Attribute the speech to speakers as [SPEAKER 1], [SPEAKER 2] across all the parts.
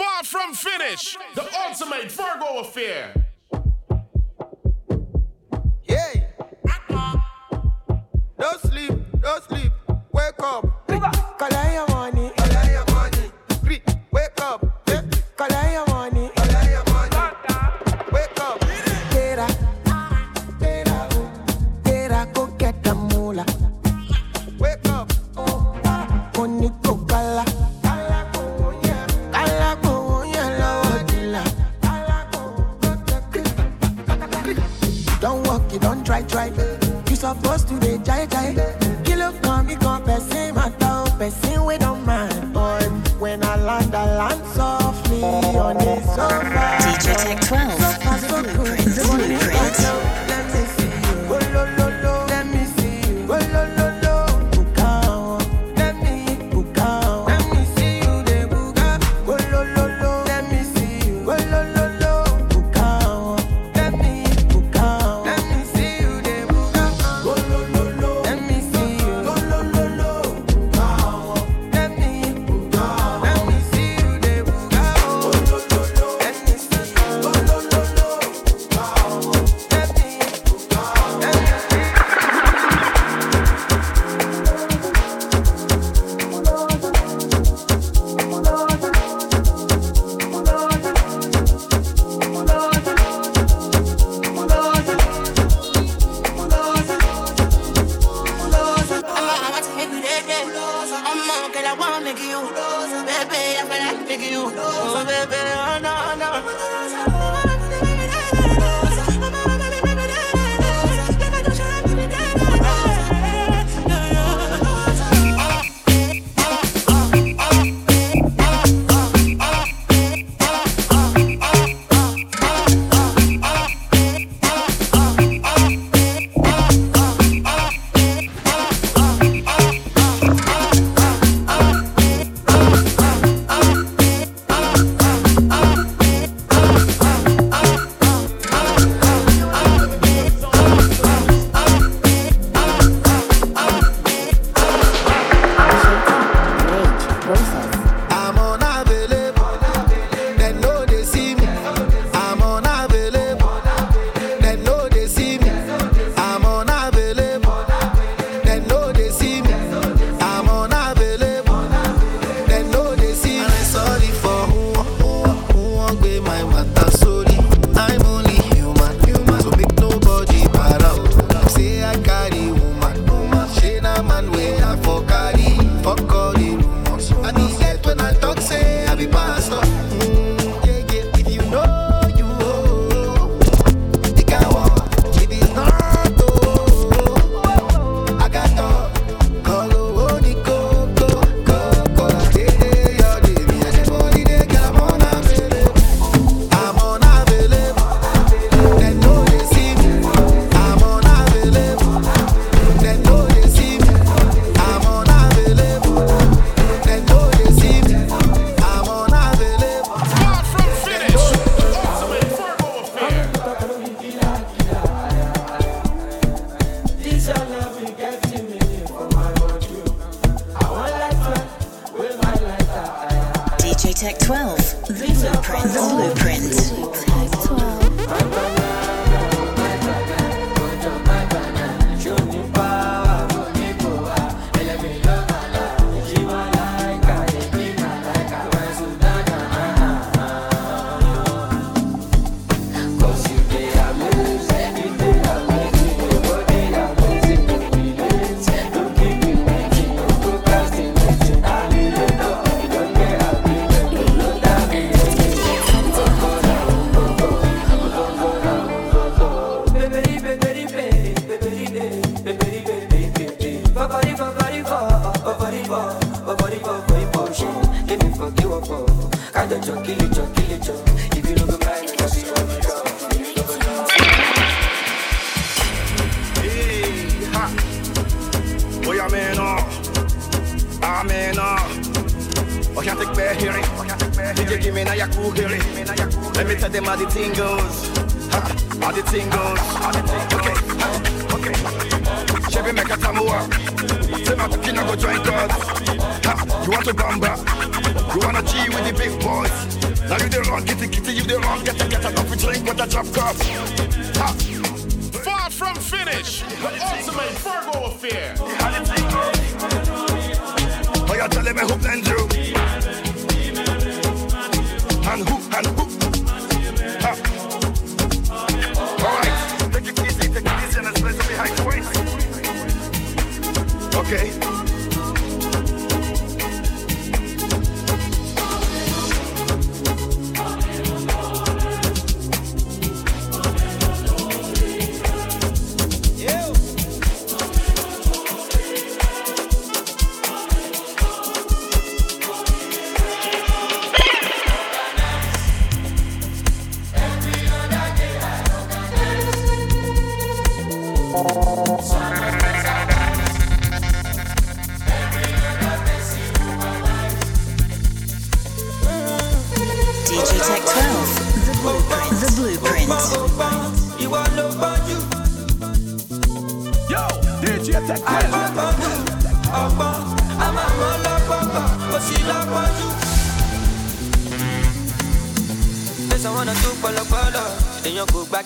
[SPEAKER 1] Far from finish. The ultimate Virgo affair.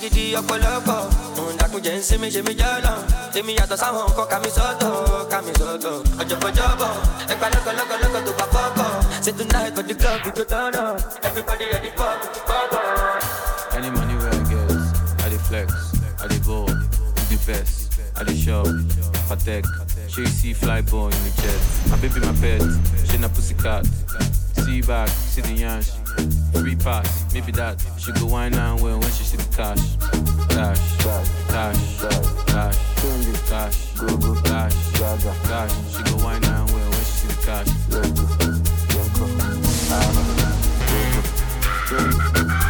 [SPEAKER 2] gidi ọ̀pọ̀lọpọ̀ òun ń sinmi ṣe mí jọ́nà èmi yàtọ̀ sáwọn nǹkan kàmi sọ́tọ̀ kàmi sọ́tọ̀ ọ̀jọ̀bọ̀jọ̀bọ̀ ẹ̀pà lọ́kọ̀lọ́kọ̀lọ́kọ̀ tó bá fọ́kọ̀ ṣe tún náà ẹ̀kọ́ dí kọ́ọ̀bù tó tọ́nà everybody ready for me fọ́kọ̀.
[SPEAKER 3] any money wey i get i dey flex i dey ball with the best i dey shop patek shey you see fly ball in the chest my baby my pet shey na pussy cat see back see the yansh. Three pass, maybe that. She go wine now well when she see the cash. Cash, cash, cash, cash, cash, go go cash, cash. She go wine now well when she see the cash.
[SPEAKER 2] Let go, let go, ah, go go.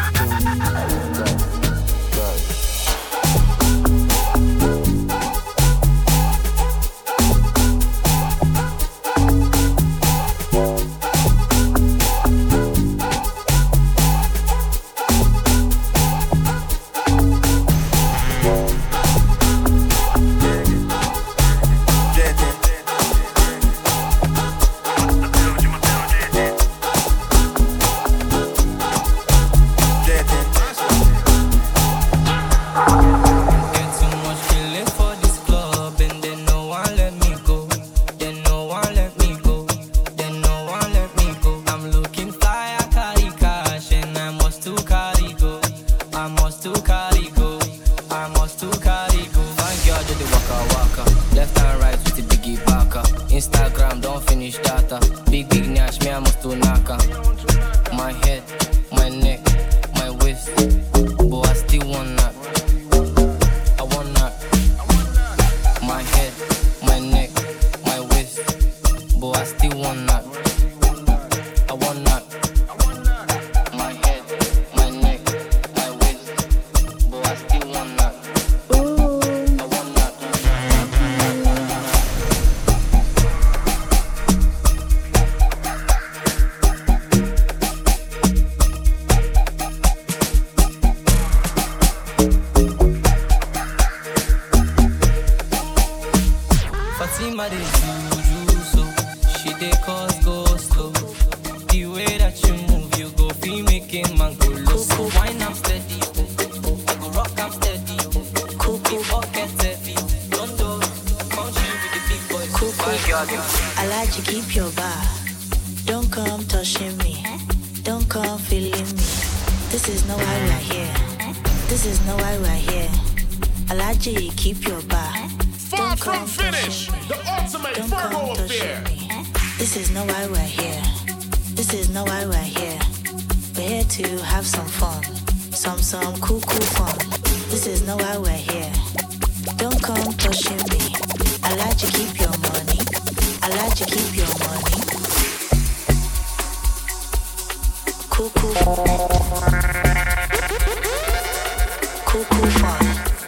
[SPEAKER 4] Cuckoo. Cuckoo Fun.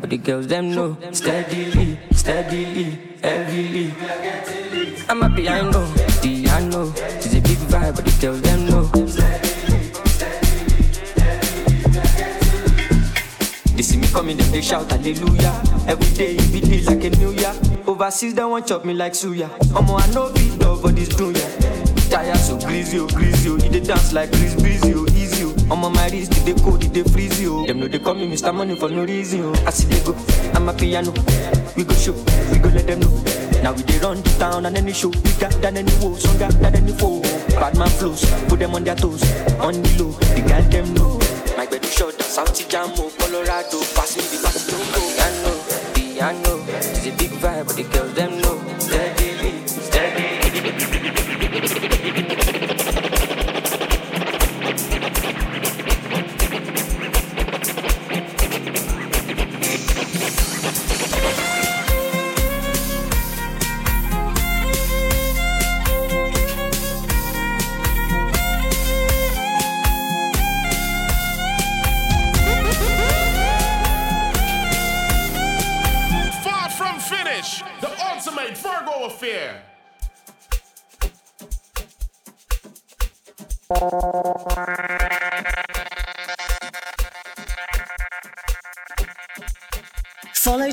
[SPEAKER 5] But the girls them know. Steadily, steadily, heavily. I'm a piano, piano. It's a big vibe, but the girls them know. They see me coming, then they shout hallelujah. Every day it be day like a new year. Overseas they want chop me like suya. Omo I know beat dog for this dunya. Tired so greasy, oh greasy, oh. You dey dance like Chris Breezy, oh oh. Omo my wrist, they cold, they freeze, oh. Them know they call me Mr. Money for no reason, oh. I see they go, I'm a piano. We go show, we go let them know. Now we dey run the town and any show bigger than any woe, stronger than any foe. Bad man flows, put them on their toes, on the low. The girl them know. My bed is short, South Jamo, oh, Colorado, pass me the back don't go. Piano, piano, it's a big vibe, but the girls them know.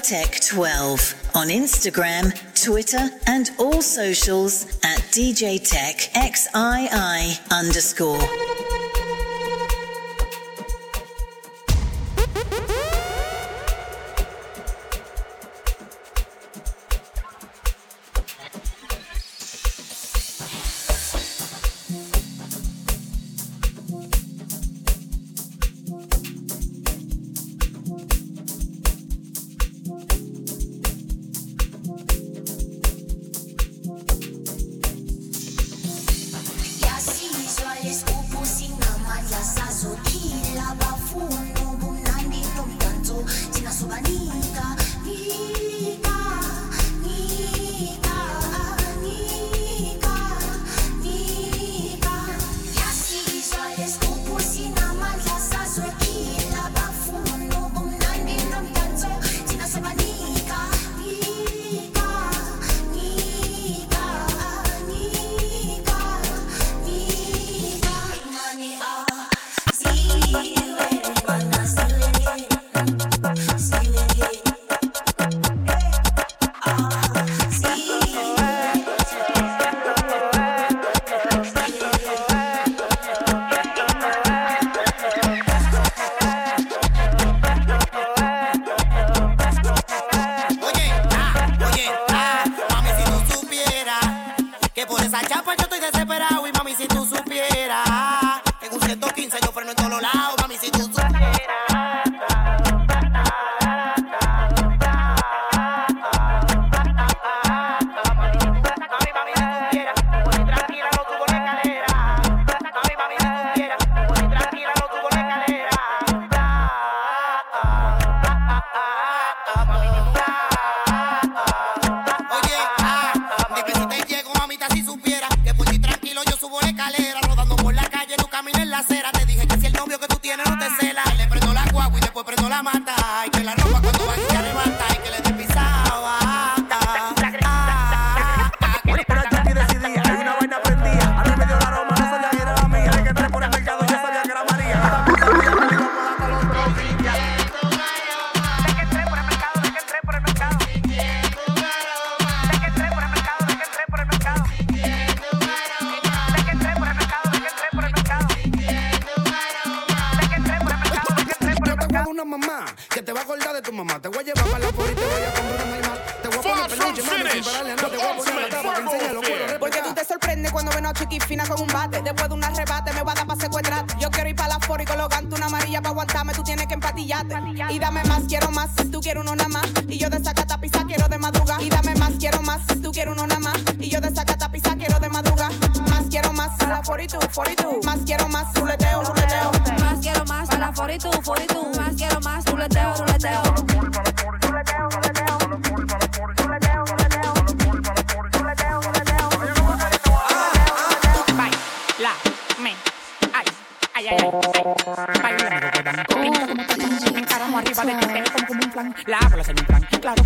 [SPEAKER 6] Tech 12 on Instagram, Twitter, and all socials at DJ Tech XII underscore.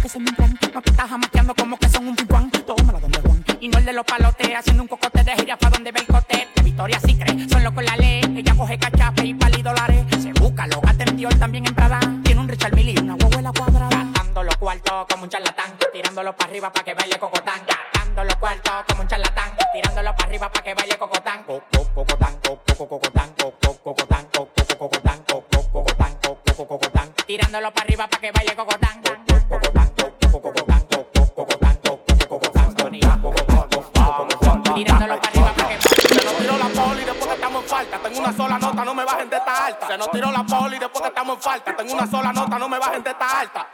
[SPEAKER 7] Que
[SPEAKER 8] soy un plan. No te estás jamaqueando como que son un picuán. Tómala donde Juan. Y no el de los palotes, haciendo un cocote de gira pa' donde ve el Victoria sí cree, son locos la ley. Ella coge cachape y pali dólares. Se busca, lo gasta en también en Prada. Tiene un Richard Mille y una huevuela cuadrada. Gastando los cuartos como un charlatán. Tirándolo para arriba pa' que baile cocotán. Gastando los cuartos como un charlatán. Tirándolo para arriba pa' que baile cocotán. Co- co- Cocotán, co- co- cocotán, co- co- cocotán, co- co- cocotán, co- co- cocotán, co- co- cocotán. Tirándolo para arriba pa' que baile cocotán.
[SPEAKER 9] Sola nota, no me bajen de esta alta. Se nos tiró la poli después que estamos en falta. Tengo una sola nota, no me bajen de esta alta.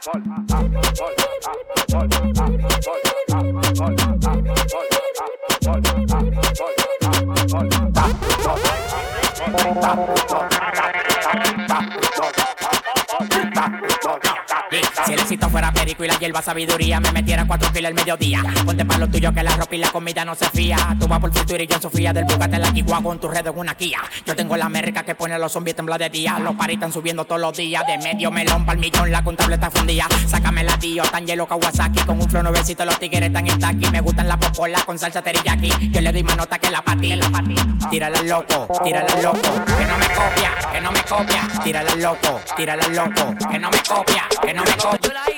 [SPEAKER 8] El fuera perico y la hierba sabiduría, me metiera cuatro kilos al mediodía. Ponte pa' lo tuyo que la ropa y la comida no se fía. Tú vas por futuro y yo en Sofía del Bugatti la Kigua con tu red en una Kia. Yo tengo la América que pone a los zombies temblar de día. Los paris están subiendo todos los días. De medio melón pa'l millón, la contable está fundida. Sácame la tío, tan hielo Kawasaki. Con un flow nuevecito, los tigres están en taqui. Me gustan las popolas con salsa teriyaki. Yo le doy más nota que la pati. Tírala al loco, tírala al loco. Que no me copia, que no me copia. Tírala al loco, tírala al loco. Que no me copia, que no me copia.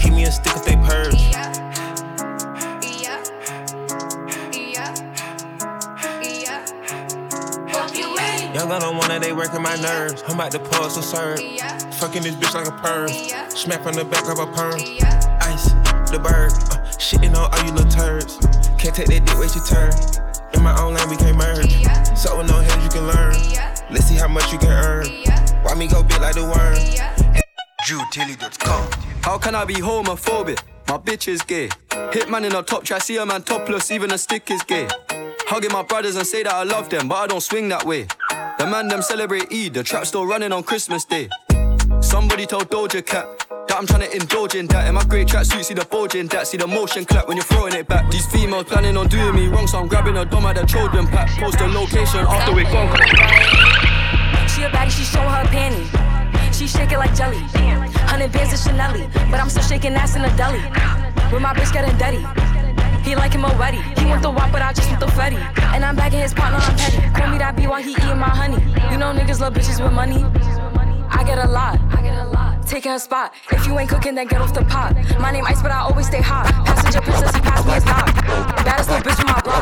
[SPEAKER 10] Keep me a stick if they purge. Young one that they working my nerves. I'm about to pause and serve. Fucking this bitch like a perm. Smack from the back of a perm. Ice, the bird. Uh, shitting on all you little turds. Can't take that dick, wait your turn. In my own lane, we can't merge. So with no hands, you can learn. Let's see how much you can earn. Why me go big like the worm?
[SPEAKER 11] JewTilly.com. How can I be homophobic? My bitch is gay. Hitman in a top try, see a man topless, even a stick is gay. Hugging my brothers and say that I love them, but I don't swing that way. The man them celebrate Eid, the trap still running on Christmas Day. Somebody told Doja Cat that I'm trying to indulge in that. In my great tracksuit, see the bulge in that. See the motion clap when you're throwing it back. These females planning on doing me wrong, so I'm grabbing a dome at the children pack. Post the location after we gone.
[SPEAKER 12] She a baddie, she showing her panty. She shake it like jelly. Hundred bands of Chanel, but I'm still shaking ass in a deli. With my bitch getting dirty. He like him already. He want the wop, but I just want the fetty. And I'm back in his partner, I'm petty. Call me that B while he eating my honey. You know niggas love bitches with money. I get a lot. A. Taking her spot. If you ain't cooking, then get off the pot. My name Ice, but I always stay hot. Passenger princess, he passed me his knock. Baddest little bitch from my block.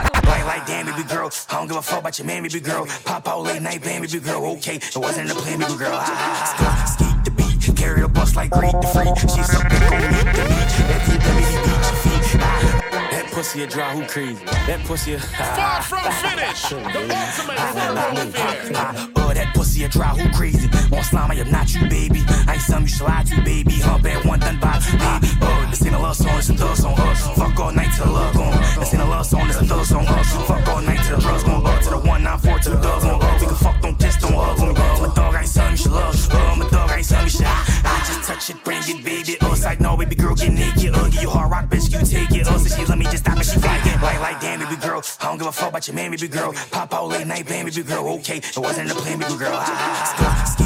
[SPEAKER 13] Like, damn, baby girl. I don't give a fuck about your man, baby girl. Pop out late night, band, baby girl. Okay, it wasn't the plan, baby girl. Ha, ha, ha. The beat, carry the bus like greet the free. She's something gon' meet the beach. If you let me pussy a dry, who crazy? That pussy a.
[SPEAKER 14] Far from finish. The ultimate Virgo affair.
[SPEAKER 13] Oh, that pussy a dry, who crazy? Want slime, I am not you, baby. I ain't something you should lie to, baby. Hump at one done by baby. Oh, this ain't a love song, it's a thug song. Uh, fuck all night to the love gone. This ain't a love song, it's a thug song. Uh, fuck all night to the drugs gone. Uh, to the 194 to the dogs on. Uh, we can fuck, don't kiss, don't hug on. Uh, my dog ain't something you should love. Uh, I don't give a fuck about your man, baby girl. Pop out late night, baby girl. Okay, it wasn't in the plan, baby girl. Ah, ah.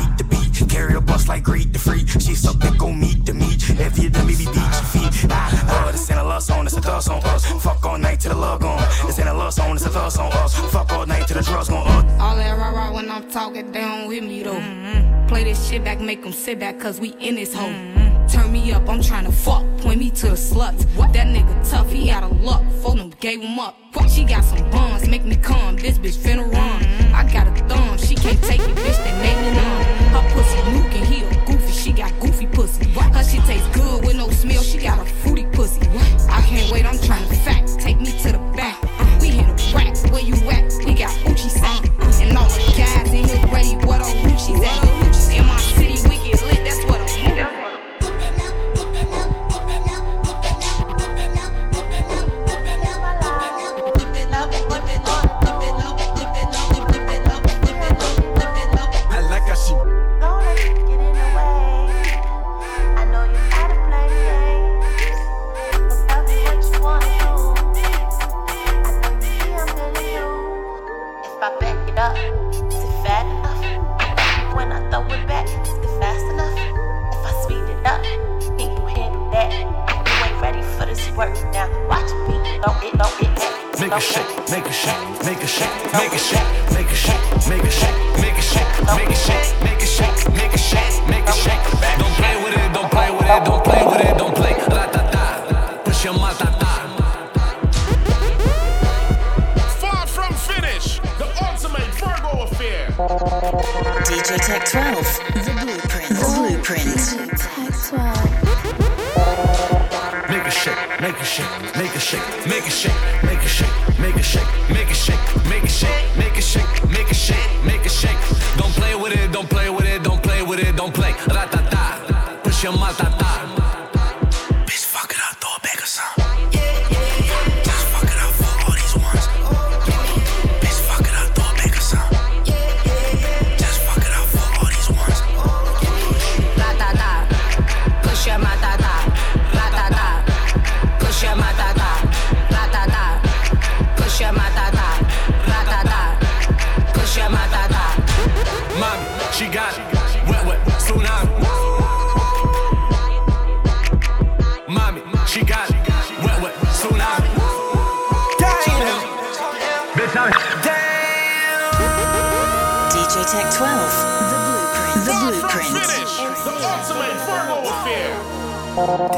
[SPEAKER 13] Skeet the beat, carry the bus like greet the free. She something gon' meet the meat. If you done, baby, beat your feet. Ah, uh, this ain't a love song, it's a thug song. Uh, fuck all night till the love gone. This ain't a love song, it's a thug song. Uh, fuck all night till the drugs gone. Uh.
[SPEAKER 15] All that rah rah when I'm talking down with me though. Play this shit back, make them sit back, cause we in this hole. Turn me up, I'm tryna fuck. Point me to the sluts. What? That nigga tough, he out of luck. Phone them gave him up. What? She got some buns, make me come. This bitch finna run. I got a thumb, she can't take it, bitch. They made me numb. Her pussy nuking, he a goofy. She got goofy pussy. Her shit tastes good with no smell. She got a fruity pussy. I can't wait, I'm trying to fact. Take me to the back. We hit a rack. Where you at? We got Uchi song. And all the guys in here ready. What on Uchi's at?
[SPEAKER 13] Make a shake, make a shake, make a shake, make a shake, make a shake, make a shake, make a shake, make a shake, make a shake, make a shake, make a shake. Don't play with it, don't play with it, don't play with it, don't play. Ratata, push your matata.
[SPEAKER 14] Far from finish. The ultimate Virgo affair.
[SPEAKER 16] DJ Tech 12, The Blueprint. The Blueprint.
[SPEAKER 13] Make a shake, make a shake, make a shake, make a shake, make a shake,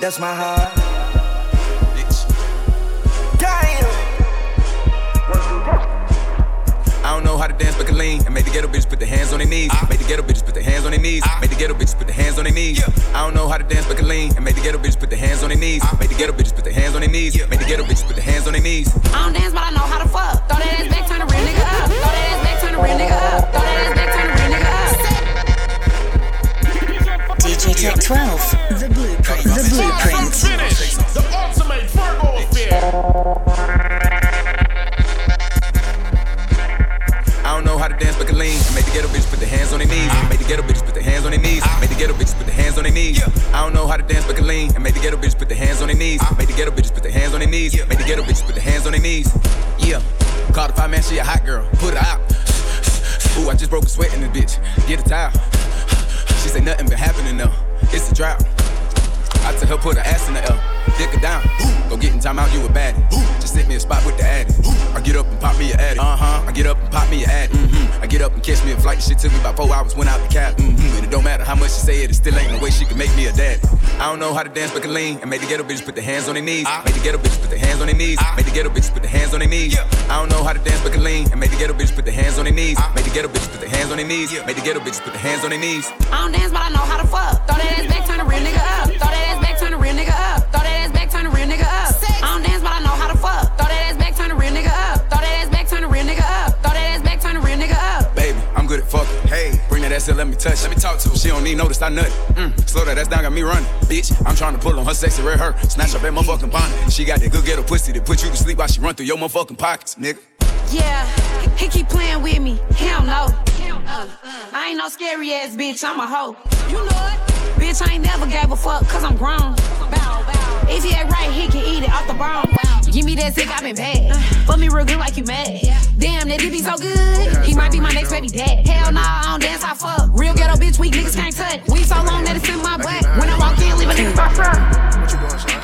[SPEAKER 17] That's my high. Bitch.
[SPEAKER 18] I don't know how to dance but can lean and make the ghetto bitches put their hands on their knees. Make the ghetto bitches put their hands on their knees. Make the ghetto bitches put their hands on their knees. I don't know how to dance but can lean and make the ghetto bitches put their hands on their knees. Make the ghetto bitches put their hands on their knees. Make the ghetto bitches put their hands on their knees.
[SPEAKER 15] I don't dance, but I know how to fuck. Throw that ass back, turn a real nigga up. Throw that ass back, turn a real nigga up. Throw that ass back, turn a real nigga up.
[SPEAKER 16] DJ Tech 12, the blueprint. The blueprint.
[SPEAKER 14] Finish the ultimate Virgo affair.
[SPEAKER 18] I don't know how to dance but can lean and make the ghetto bitches put their hands on their knees. Make the ghetto bitches put their hands on their knees. Make the ghetto bitches put their hands on their knees. I don't know how to dance but can lean and make the ghetto bitches put their hands on their knees. Make the ghetto bitches put their hands on their knees. Make the ghetto bitches put their hands on their knees. Yeah. Call the five man, she a hot girl. Put her out. Ooh, I just broke a sweat in this bitch. Get a towel. She say nothing been happening though. It's a drought. I tell her put her ass in the L, dick her down. Go get in time out, you a baddie. Just sit me a spot with the addy. I get up and pop me a addy. Uh huh. I get up and pop me a addy. Mm-hmm. I get up and catch me a flight. The shit took me about four hours, went out the cab. Mm-hmm. And it don't matter how much she say it, it still ain't no way she can make me a daddy. I don't know how to dance but can lean and make the ghetto bitches put their hands on their knees. Make the ghetto bitches put their hands on their knees. Make the ghetto bitches put their hands on their knees. I don't know how to dance but can lean and make the ghetto bitches put their hands on their knees. Make the ghetto bitches put their hands on their knees. Make the ghetto bitches put their hands on their knees.
[SPEAKER 15] I don't dance, but I know how to fuck. Throw that ass back, turn a real nigga up. Throw that
[SPEAKER 18] At fucking. Hey, bring that ass in, let me touch. Let me talk to her. She don't need notice, I nut. Mm, slow that ass down, got me running. Bitch, I'm trying to pull on her sexy red hair. Snatch up that motherfucking bonnet. She got that good ghetto pussy to put you to sleep while she run through your motherfucking pockets, nigga.
[SPEAKER 15] Yeah, he keep playing with me. He don't know. I ain't no scary ass bitch, I'm a hoe. You know it. Bitch, I ain't never gave a fuck, cause I'm grown. If he ain't right, he can eat it off the bone. Give me that sick, I been bad. Fuck me real good like you mad. Damn, that dick be so good. He might be my next baby dad. Hell nah, I don't dance, I fuck. Real ghetto bitch, weak niggas can't touch. We so long that it's in my butt. When I walk in, leave a nigga fucked up.
[SPEAKER 9] What you doing, son?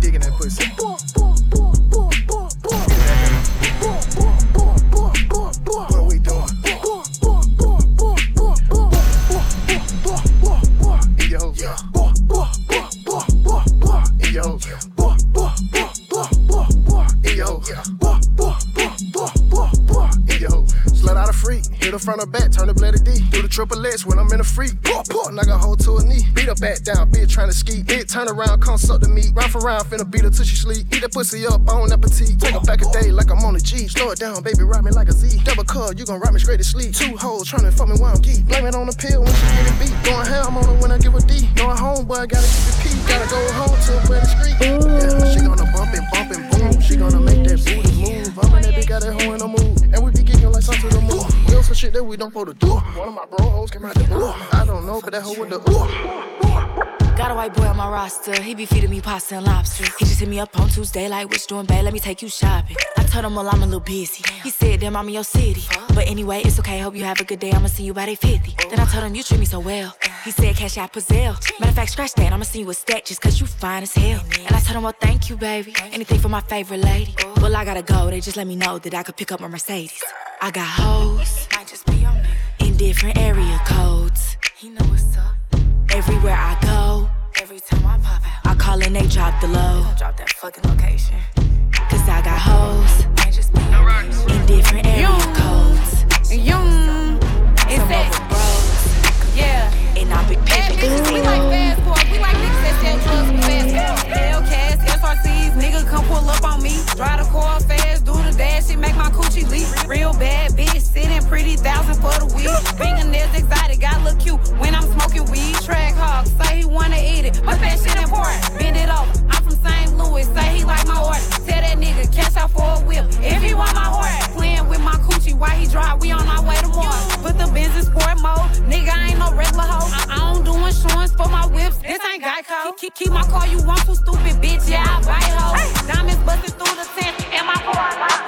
[SPEAKER 9] Digging that pussy. Slut out a freak. Hit her front or back, turn the bloody D. Do the triple X when I'm in a freak. Knock a hoe to a knee. Beat her back down, bitch tryna ski. Bitch turn around, come suck the meat. Round for round, finna beat her till she sleep. Eat that pussy up, on appetite. Take her back a day like I'm on a G. Slow it down, baby, ride me like a Z. Double cut, you gon' ride me straight to sleep. Two hoes tryna fuck me while I'm geek. Blame it on the pill when she get it beat. Going ham on her when I give her D. Going home, boy, gotta keep it P. Gotta go home to a better street. Yeah, she gonna bump and bump and boom. She gonna make that booty move. I'm in that bitch, got that hoe in the mood. And we be geeking like something to the. We on some shit that we don't supposed to do. One of my bro hoes came out the ooh. I don't know, but that hoe with the ooh.
[SPEAKER 19] Got a white boy on my roster. He be feeding me pasta and lobster. He just hit me up on Tuesday, like, what's doing, babe? Let me take you shopping. I told him, well, I'm a little busy. He said, damn, I'm in your city. But anyway, it's okay. Hope you have a good day. I'ma see you by day 50. Then I told him, you treat me so well. He said, cash out Pazelle. Matter of fact, scratch that. I'ma see you stack just cause you fine as hell. And I told him, well, thank you, baby. Anything for my favorite lady. Well, I gotta go. They just let me know that I could pick up my Mercedes. I got hoes. Might just be on In different area codes. He know what's up. Everywhere I go. Every time I pop out, I call and they drop the low. Drop that fucking location. Cause I got hoes. Might just be in different area codes.
[SPEAKER 15] Yum. It's that. Yeah.
[SPEAKER 19] And I
[SPEAKER 15] Bad bitches, we like fast boys. We like niggas that sell drugs fast food. Hellcats, SRTs, nigga come pull up on me. Drive the car fast, do bad, she make my coochie leak. Real bad bitch, sitting pretty thousand for the week. this exotic, I look cute when I'm smoking weed. Trackhawk, say he wanna eat it, but that shit important. Bend it over, I'm from St. Louis, say he like my order. Tell that nigga, catch out for a whip if he want my horse. Playing with my coochie while he drive, we on our way to more. Put the Benz in sport mode, nigga, I ain't no regular hoe. I, I don't do insurance for my whips, this ain't Geico. Keep, keep my car, you want too stupid, bitch, yeah, I bite hoe. Diamonds busting through the tent, and my car,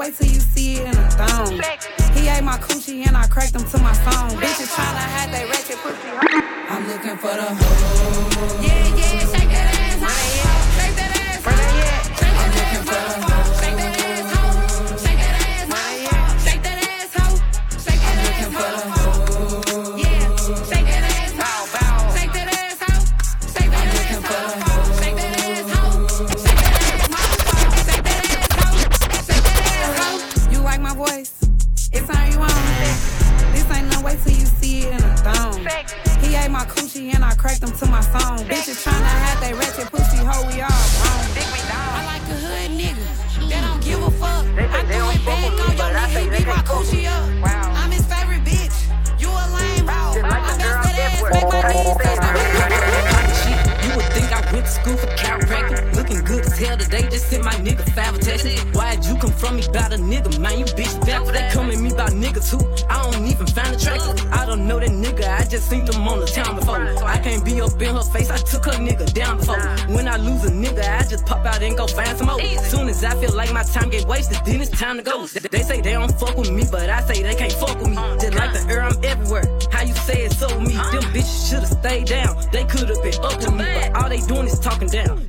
[SPEAKER 15] This ain't no way till you see it in a thong. He ate my coochie and I cracked him to my song. Bitches tryna hide they ratchet pussy. I'm looking for the hoe. Yeah, yeah, shake that ass. Shake that ass. I'm looking for the hoe. He ate my coochie and I cracked them to my song. Bitches tryna hide they ratchet pussy hoe, we all wrong. I like a hood nigga that don't give a fuck. I do it back on your nigga, beat my coochie up. I'm his favorite bitch. You a lame hoe. I bust that ass, make my knees touch my
[SPEAKER 2] Shit, You would think I went to school for chiropractic. Looking good as hell today, just sent my nigga five attachments. Why'd you come from me about a nigga, man? You bitch fat. They come at me about niggas who I don't even find attractive. I don't know that nigga, I just seen them on the town before. I can't be up in her face, I took her nigga down before. When I lose a nigga, I just pop out and go find some more. Soon as I feel like my time get wasted, then it's time to go. They say they don't fuck with me, but I say they can't fuck with me. Just like the air, I'm everywhere. How you say it's so with me? Them bitches should've stayed down. They could've been up with me, but all they doing is talking down.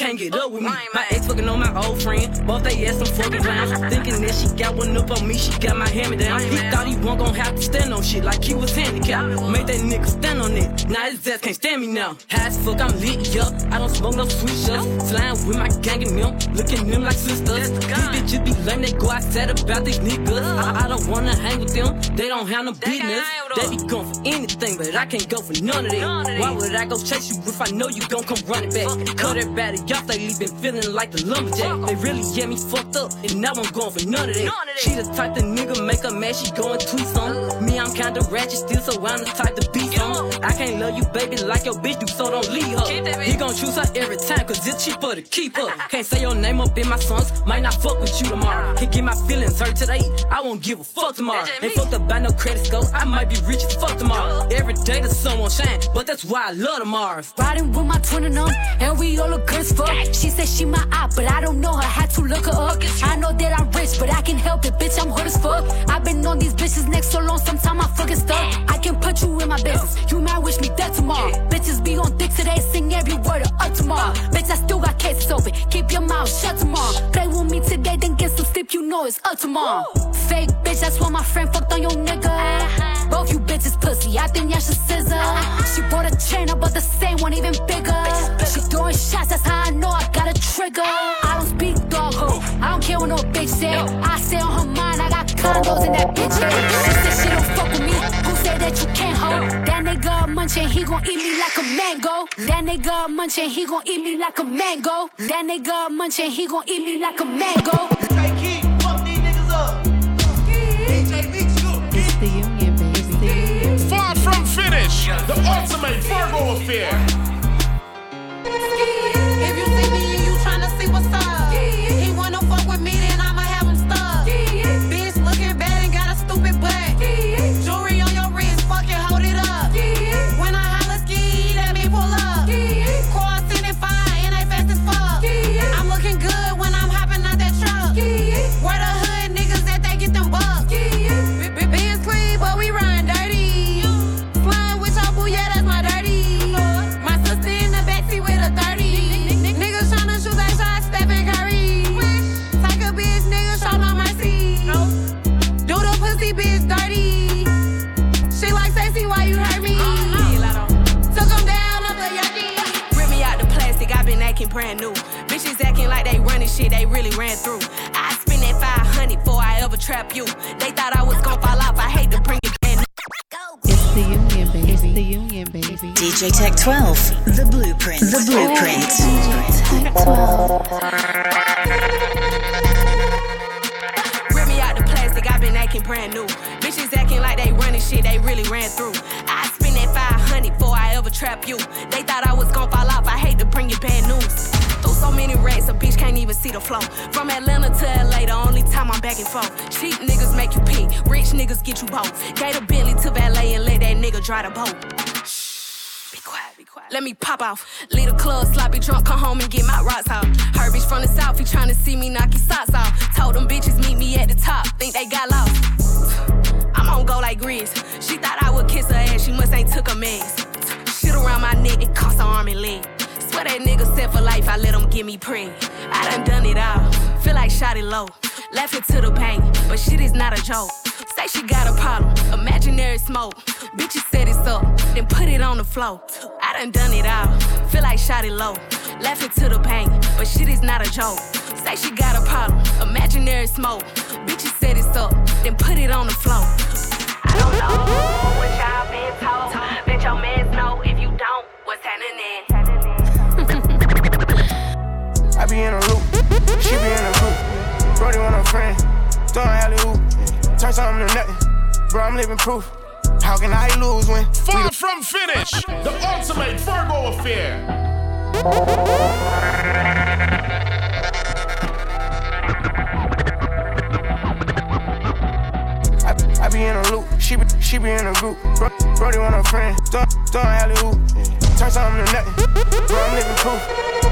[SPEAKER 2] Can't get up with me. My ex fucking on my old friend. Both they ass some fucking clowns. Thinking that she got one up on me, she got my hand me down. He thought he wasn't gonna have to stand on shit like he was handicapped. Made that nigga stand on it. Now his ass can't stand me now. High as fuck, I'm lit, yup. I don't smoke no sweet shots. Slime with my gang and them. Looking them like sisters. These bitches be lame, they go outside about these niggas. I, I don't wanna hang with them. They don't have no business. They be going for anything, but I can't go for none of it. Why would I go chase you if I know you gon' come running back? Cut everybody off, lately been feeling like the lumberjack. They really get me fucked up, and now I'm going for none of that. She the type the nigga make her mad, she going tweet on. Me, I'm kinda ratchet still, so I'm the type to be on. I can't love you, baby, like your bitch do, so don't leave her. He gon' choose her every time, cause it's cheaper to keep her. Can't say your name up in my songs, might not fuck with you tomorrow. Can't get my feelings hurt today, I won't give a fuck tomorrow. Ain't fucked up by no credit score, I might be rich as fuck tomorrow. Every day the sun won't shine, but that's why I love the tomorrow.
[SPEAKER 20] Riding with my twin and them, and we all look good as fuck. She said she my eye, but I don't know her. Had to look her up. I know that I'm rich, but I can help it, bitch. I'm hood as fuck. I've been on these bitches next so long, sometimes I fucking stuck. I can put you in my business. You might wish me dead tomorrow. Bitches be on dick today, sing every word of up tomorrow. Bitch, I still got cases open. Keep your mouth shut tomorrow. Play with me today, then get some sleep. You know it's up tomorrow. Fake bitch, that's why my friend fucked on your nigga. Uh-huh. Both you bitches pussy, I think y'all should scissor. She bought a chain, I bought the same one, even bigger. She throwing shots, that's how I know I got a trigger. I don't speak dog ho, I don't care what no bitch say. I stay on her mind, I got condos in that bitch. She said she don't fuck with me, who say that you can't hold? That nigga munching, he gon' eat me like a mango. That nigga munching, he gon' eat me like a mango. That nigga munching, he gon' eat me like a mango.
[SPEAKER 21] The
[SPEAKER 1] ultimate Virgo affair.
[SPEAKER 22] Boat. Let me pop off. Leave the club, sloppy drunk, come home and get my rocks off. Herbie's from the south, he tryna see me knock his socks off. Told them bitches meet me at the top, think they got lost. I'm on go like Grizz. She thought I would kiss her ass, she must ain't took a mess. Shit around my neck, it cost her arm and leg. Swear that nigga set for life, I let him get me preg. I done done it all, feel like shot it low. Laughing to the pain, but shit is not a joke. Say she got a problem, imaginary smoke. Bitches set it up, then put it on the floor. I done done it all, feel like shot it low. Laughing to the pain, but shit is not a joke. Say she got a problem, imaginary smoke. Bitches set it up, then put it on the floor. I don't know what y'all been told. Bet your mans know if you don't, what's happening?
[SPEAKER 18] I be in a loop, she be in a group. Brody want a friend, throwing alley hoop. Turn something to nothing, bro, I'm living proof. How can I lose when
[SPEAKER 14] Far from finish, the ultimate Virgo affair.
[SPEAKER 18] I, be in a loop, she be, she be in a group. Bro, Brody want a friend, throwing throwing alley hoop. Turn something to nothing, bro, I'm living proof.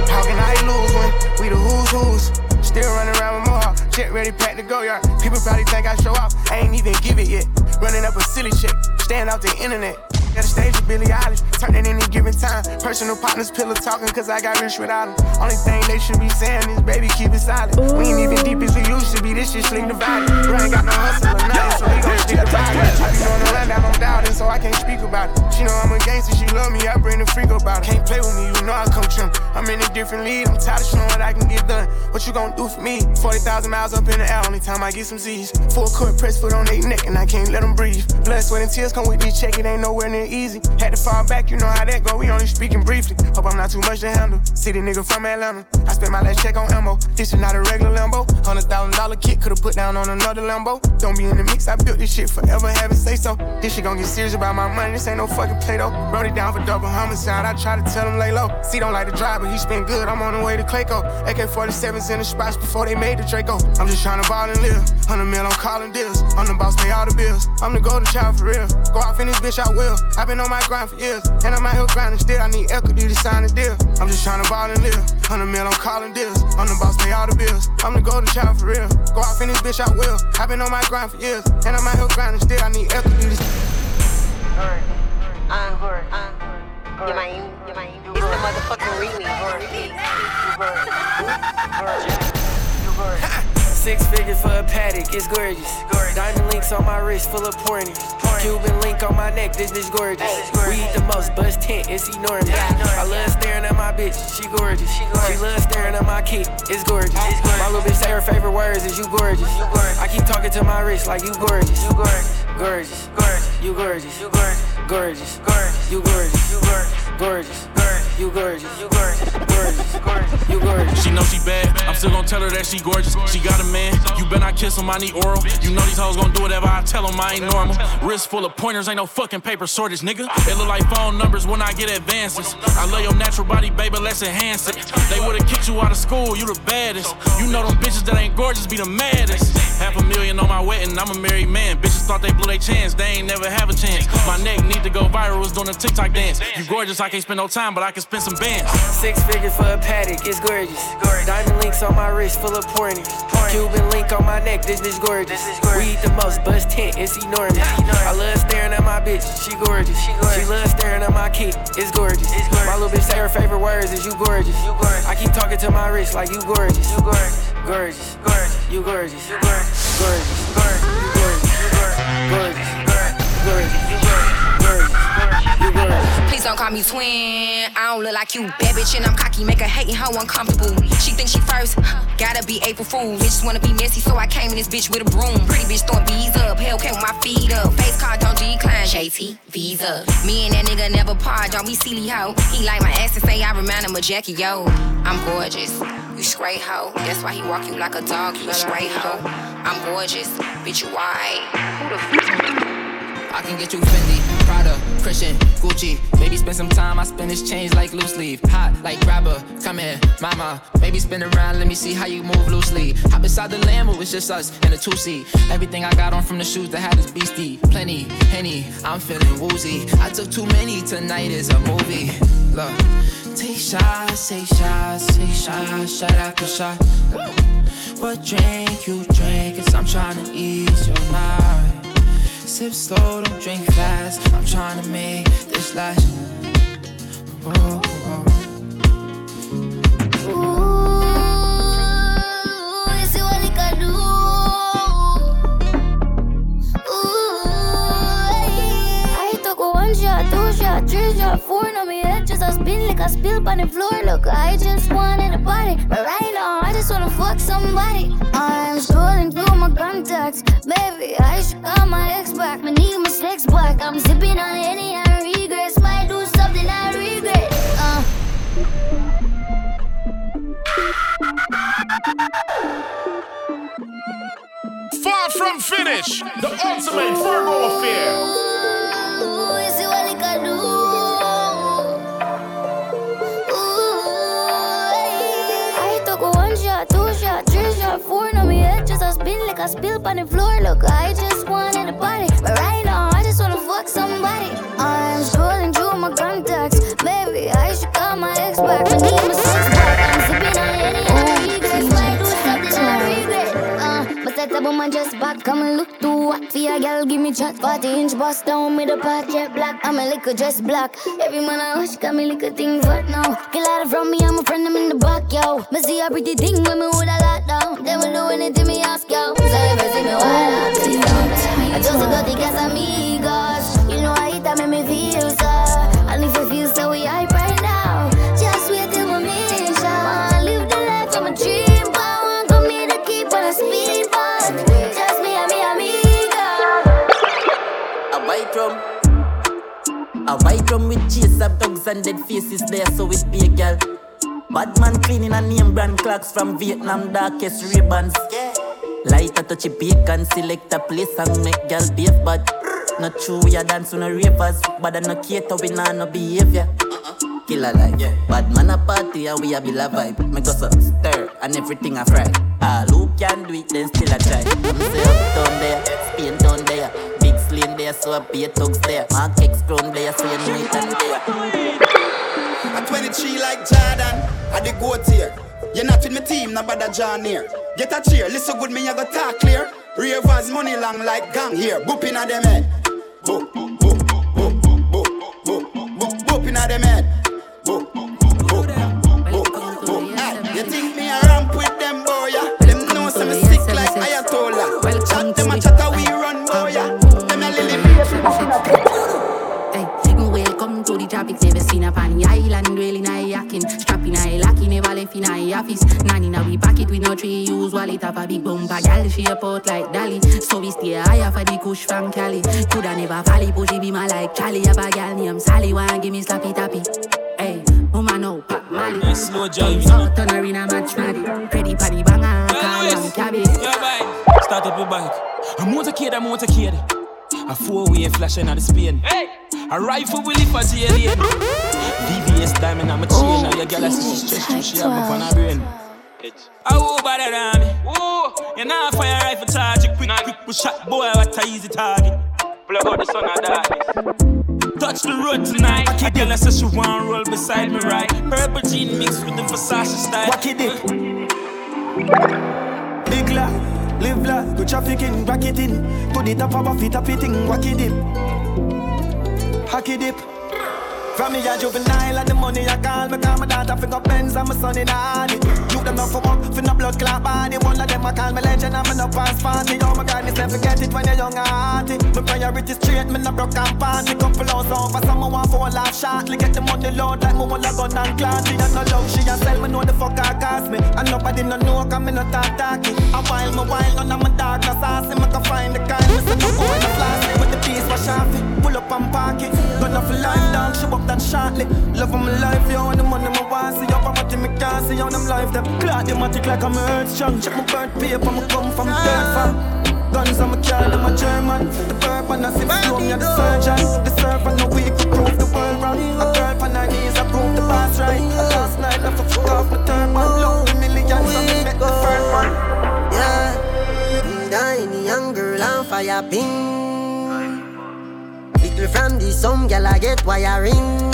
[SPEAKER 18] How can I lose when we the who's who's? Still running around with Mohawk, jet ready, packed to go yard. People probably think I show off, I ain't even give it yet. Running up a silly chick, stand off the internet. At the stage with Billie Eilish, turn it any given time. Personal partners, pillow talking, cause I got rich without them. Only thing they should be saying is, baby, keep it silent. We ain't even deep as we used to be, this shit sling divided. Ain't got no hustle or nothing, so he gon' stick about it. I be doing the rundown, I'm doubting, so I can't speak about it. She know I'm a gangster, she love me, I bring the freak about it. Can't play with me, you know I come trim. I'm in a different league, I'm tired of showing what I can get done. What you gon' do for me? 40,000 miles up in the air, only time I get some Z's. Full court press foot on their neck, and I can't let them breathe. Blood, sweat, and tears come with this check, it ain't nowhere near easy. Had to fall back, you know how that go, we only speaking briefly. Hope I'm not too much to handle. City nigga from Atlanta, I spent my last check on ammo. This is not a regular Lambo. Hundred thousand dollar kit, could've put down on another Lambo. Don't be in the mix, I built this shit forever, have it say so. This shit gon' get serious about my money, this ain't no fucking play though. Wrote it down for double homicide, I try to tell him lay low. See, don't like to drive, but he spent good, I'm on the way to Clayco. AK 47s in the spots before they made the Draco. I'm just trying to ball and live. 100 mil on calling deals. I'm the boss, pay all the bills. I'm the golden child for real. Go off in this bitch, I will. I been on my grind for years, and I'm out here grinding still. I need equity to sign a deal. I'm just trying to ball and live. 100 mil on calling deals. I'm the boss, pay all the bills. I'm the golden child for real. Go in this bitch, I will. i been on my grind for years, and I'm out here grinding still. I need equity to
[SPEAKER 23] You might, you might, it's the motherfucking remix.
[SPEAKER 24] Six figures for a paddock, it's gorgeous. Diamond links on my wrist, full of pointers. Cuban link on my neck, this bitch gorgeous. We eat the most, bus tent, it's enormous. I love staring at my bitch, she gorgeous. She loves staring at my kid, it's gorgeous. My little bitch say her favorite words is you gorgeous. I keep talking to my wrist like you gorgeous. You gorgeous, gorgeous, gorgeous. You gorgeous, you gorgeous, gorgeous, gorgeous. You gorgeous, you gorgeous, gorgeous. You gorgeous, you gorgeous, gorgeous, gorgeous. You gorgeous.
[SPEAKER 25] She know she bad, I'm still gonna tell her that she gorgeous. She got a man, you better not kiss him, I need oral. You know these hoes gonna do whatever I tell them, I ain't normal. Wrist full of pointers, ain't no fucking paper shortage, nigga. It look like phone numbers when I get advances. I love your natural body, baby, let's enhance it. They would've kicked you out of school, you the baddest. You know them bitches that ain't gorgeous be the maddest. Half a million on my wedding, I'm a married man. Bitches thought they blew their chance, they ain't never have a chance. My neck need to go viral, was doing a TikTok dance. You gorgeous, I can't spend no time, but I can spend some bands.
[SPEAKER 24] Six figures for a paddock, it's gorgeous. Diamond links on my wrist, full of pointers. Cuban link on my neck, this bitch gorgeous. We eat the most, bus tent, it's enormous. I love staring at my bitch, she gorgeous. She loves staring at my kid, it's gorgeous. My little bitch say her favorite words is you gorgeous. I keep talking to my wrist like you gorgeous. You gorgeous, gorgeous, gorgeous. You gorgeous, you gorgeous, gorgeous, you gorgeous. You gorgeous, gorgeous, gorgeous, you gorgeous. Gorgeous, you gorgeous.
[SPEAKER 20] Please don't call me twin. I don't look like you, bad bitch, and I'm cocky. Make her hating hoe uncomfortable. She thinks she first, gotta be April Fool. Bitches wanna be messy, so I came in this bitch with a broom. Pretty bitch throwing bees up, hell came with my feet up. Face card don't decline, JT Visa. Me and that nigga never part, don't be silly hoe. He like my ass and say I remind him of Jackie Yo. I'm gorgeous, you straight hoe. That's why he walk you like a dog, you straight hoe. I'm gorgeous, bitch you white. Who the
[SPEAKER 26] I can get you Fendi, Prada, Christian, Gucci. Maybe spend some time, I spend this change like loose leaf. Hot like grabber, come here, mama. Maybe spin around, let me see how you move loosely. Hop inside the Lambo, it's just us in a two seat. Everything I got on from the shoes that had this beastie. Plenty, henny, I'm feeling woozy. I took too many, tonight is a movie. Look, take shots, take shots, take shots, shot after shot. What drink you drink? Cause I'm trying to ease your mind. Sip slow, don't drink fast. I'm trying to make this last. Whoa, whoa.
[SPEAKER 27] I four on me just a spin like a spill on the floor. Look, I just wanted a body, but right now I just wanna fuck somebody. I'm scrolling through my contacts, I should call my ex back. My need my sex back. I'm sipping on any I. Might do something I regret. Uh.
[SPEAKER 1] Far from finish, the ultimate Virgo affair.
[SPEAKER 27] Ooh, you see what he can do. Spin like a spill on the floor. Look, I just wanted a body, but right now I just wanna fuck somebody. I'm scrolling through my contacts, baby. I should call my ex back. My need my but that type of man just back, come and look to what for your girl. Give me chat, 40 inch bust down with a part jet black. I'm a liquor dress black. Every man I watch got me liquor thing fat now. Get out from me, I'm a friend, I'm in the back, yo. Me see a pretty thing when me hold a lot down. They will do anything me ask, yo. So if you see me please don't. I just got the gas amigos. You know I hit that make me feel so. And if you feel
[SPEAKER 28] chase of dogs and dead faces there, so it be a girl. Bad man cleaning a name brand clocks from Vietnam, darkest ribbons. Light a touch of bacon, select a place and make girl behave bad. Not true, we a dance on a ravers, but I no cater, we nah no behavior. Killer life, bad man a party and we a be la vibe. Me go so stir and everything a fry. All who can do it, then still a try. I'm say uptown there, Spain down there, big slim there, so a be thugs there. Mark X crown there, so you know it and there.
[SPEAKER 29] A 23 like Jordan, I the goat here. You're not with my team, no bother John here. Get a cheer, listen good, me I go talk clear. Ravers money long like gang here, booping at them head. Boop, boop, boop, boop, boop, boop, boop, boop, booping at them head. You think me a ramp with them boy, yeah? Them know some sick like Ayatollah. Chat them a chat a we run boy, yeah? Them a lily
[SPEAKER 23] welcome to the tropics. Never seen a the island, really nice yakin. Strapping I lucky, never left in I office. Nanny now we pack it with no tree use wallet. Have a big bumper, gal she a pot like Dali. So we stay higher for the kush from Cali. Coulda never valley, pushy be my like Charlie. Have a gal named Sally, wanna give me slappy tappy. Hey, woman no pop Molly.
[SPEAKER 25] Slow jive,
[SPEAKER 23] So turn her in a match maddy. Ready for the banger, call on cabby.
[SPEAKER 25] Yo, bike. Start up your bike. A motorcade, a motorcade. A four-way flashing on the Spain. A rifle will lift as alien. VVS diamond on my chain. Now your girl has she stretch you, she have up on her brain. I will by that on me. Ooh, you know fire rifle charge it quick, quick, push shot boy, what a easy target. Plug out the sun of darkness. Touch the road tonight. A girl that says she want roll beside me, right? Purple jean mixed with the Versace style.
[SPEAKER 13] Wacky dip. Big life, live life, go trafficking, rack it in. To the top of a fit, up it thing, wacky dip. Hacky dip.
[SPEAKER 30] From me a juvenile and the money I call me call my daughter fi go Benz and my son in a Harley. You them not for work, fi no blood clot body. One of them I call me legend and me no pass party. Oh my God, never forget it when you're young and hearty. My priority straight, me no broke and party. Couple hours over, someone want for a laugh shortly. Get the money load like me want a gun and clancy. And no love, she a sell me know the fuck I cost me. And nobody no know 'cause me no talk talky. A while me while none of my dog no saucy. Me can find the kind, me say no go in the flashy. With the piece wash off it, pull up and park it. Gonna for life dog, she up that shortly. Love of my life, yo, and the money me want see. Up how much me can't see on them life them. Clock them matic like I'm earth strong. Check my birth paper, me come from dirt farm. Guns on my car, them a German. The bourbon, I sip slow, me a the surgeon. The servant, no week to prove the world wrong. A girl on her knees, I prove the past right. Last night, I fuck off the third man. Love the millions, me met the first one.
[SPEAKER 1] Yeah, tiny young girl on fire pin. Little from the some gal I get wiring.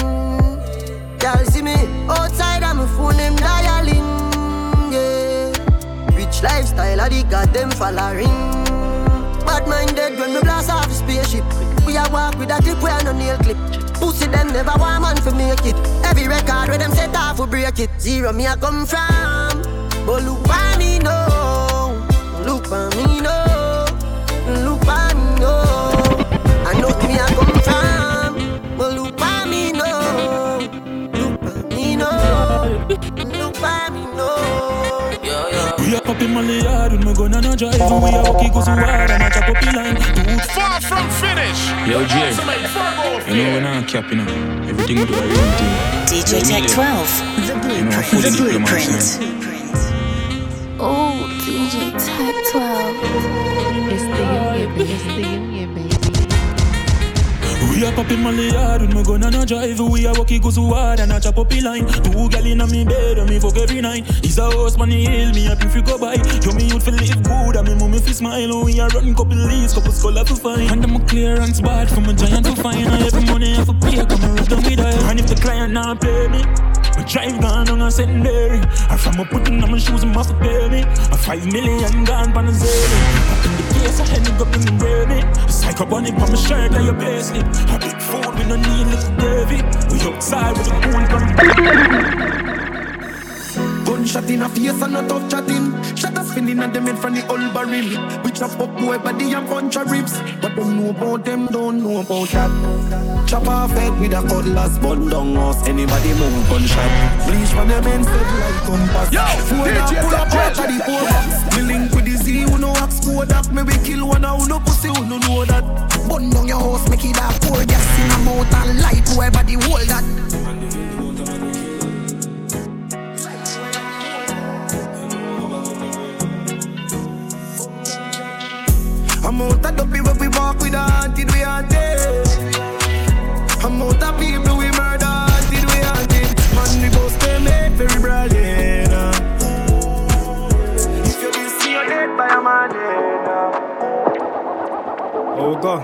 [SPEAKER 1] Girl see me outside I'm a phone them dialing. Yeah, rich lifestyle I the them following. Bad minded when me blast off the spaceship. We a walk with a clip we a no nail clip. Pussy them never want man for make it. Every record where them set off we break it. Zero me a come from, but look for me. Look for me now.
[SPEAKER 29] We a pop in Molly yard with my gun and a drive And we a walkie go so hard and a chop up the line Dude,
[SPEAKER 14] Far from finish.
[SPEAKER 29] Yo,
[SPEAKER 14] The
[SPEAKER 29] Jay. you know when I'm cap, you know Everything we do, I own thing
[SPEAKER 16] DJ Tech 12, the blueprint.
[SPEAKER 29] fully
[SPEAKER 16] The blueprint.
[SPEAKER 31] Oh, DJ Tech 12.
[SPEAKER 32] It's the union, baby. It's the union, baby.
[SPEAKER 29] We a pop in Molly yard with my gun and a drive We a walkie go so hard and a chop up the line. Two gal inna me bed and me fuck every night. Is a house man the hill, me happy fi go by. Yo me youth fi live good and me mummy fi smile. We a run couple leads, couple scholar to find. And them a clearance bad from a giant to find. And every money I fi pay, come and rub them with her And if the client not pay me my drive gone on a secondary. And from a putting on my shoes, I must pay me. A five million gone pan a zero Up in the eh? case, I had up in the baby Psycho bunny on my shirt like your best slip A big food, we no need little gravy We outside with the cool gun
[SPEAKER 33] Gunshot in a face and a tough chatting. Shot a spinning at them head from the old barrel. We chop up boy body and bunch of ribs. What them know about them don't know about that. Chop off head with a cutlass, bun down us. Anybody move gunshot. Bleach for them and set like compass.
[SPEAKER 14] Yo,
[SPEAKER 33] Phone
[SPEAKER 14] DJ
[SPEAKER 33] and pull up
[SPEAKER 14] Tech
[SPEAKER 33] out of the four box. Me link with the Z, who know ask code that. Me we kill one who no pussy, who no know that. Bun down your house, make it a pour gas in a mouth and light whoever the hold that. I'm out of dopey where we walk with a haunted we haunted. I'm out of people
[SPEAKER 34] Go.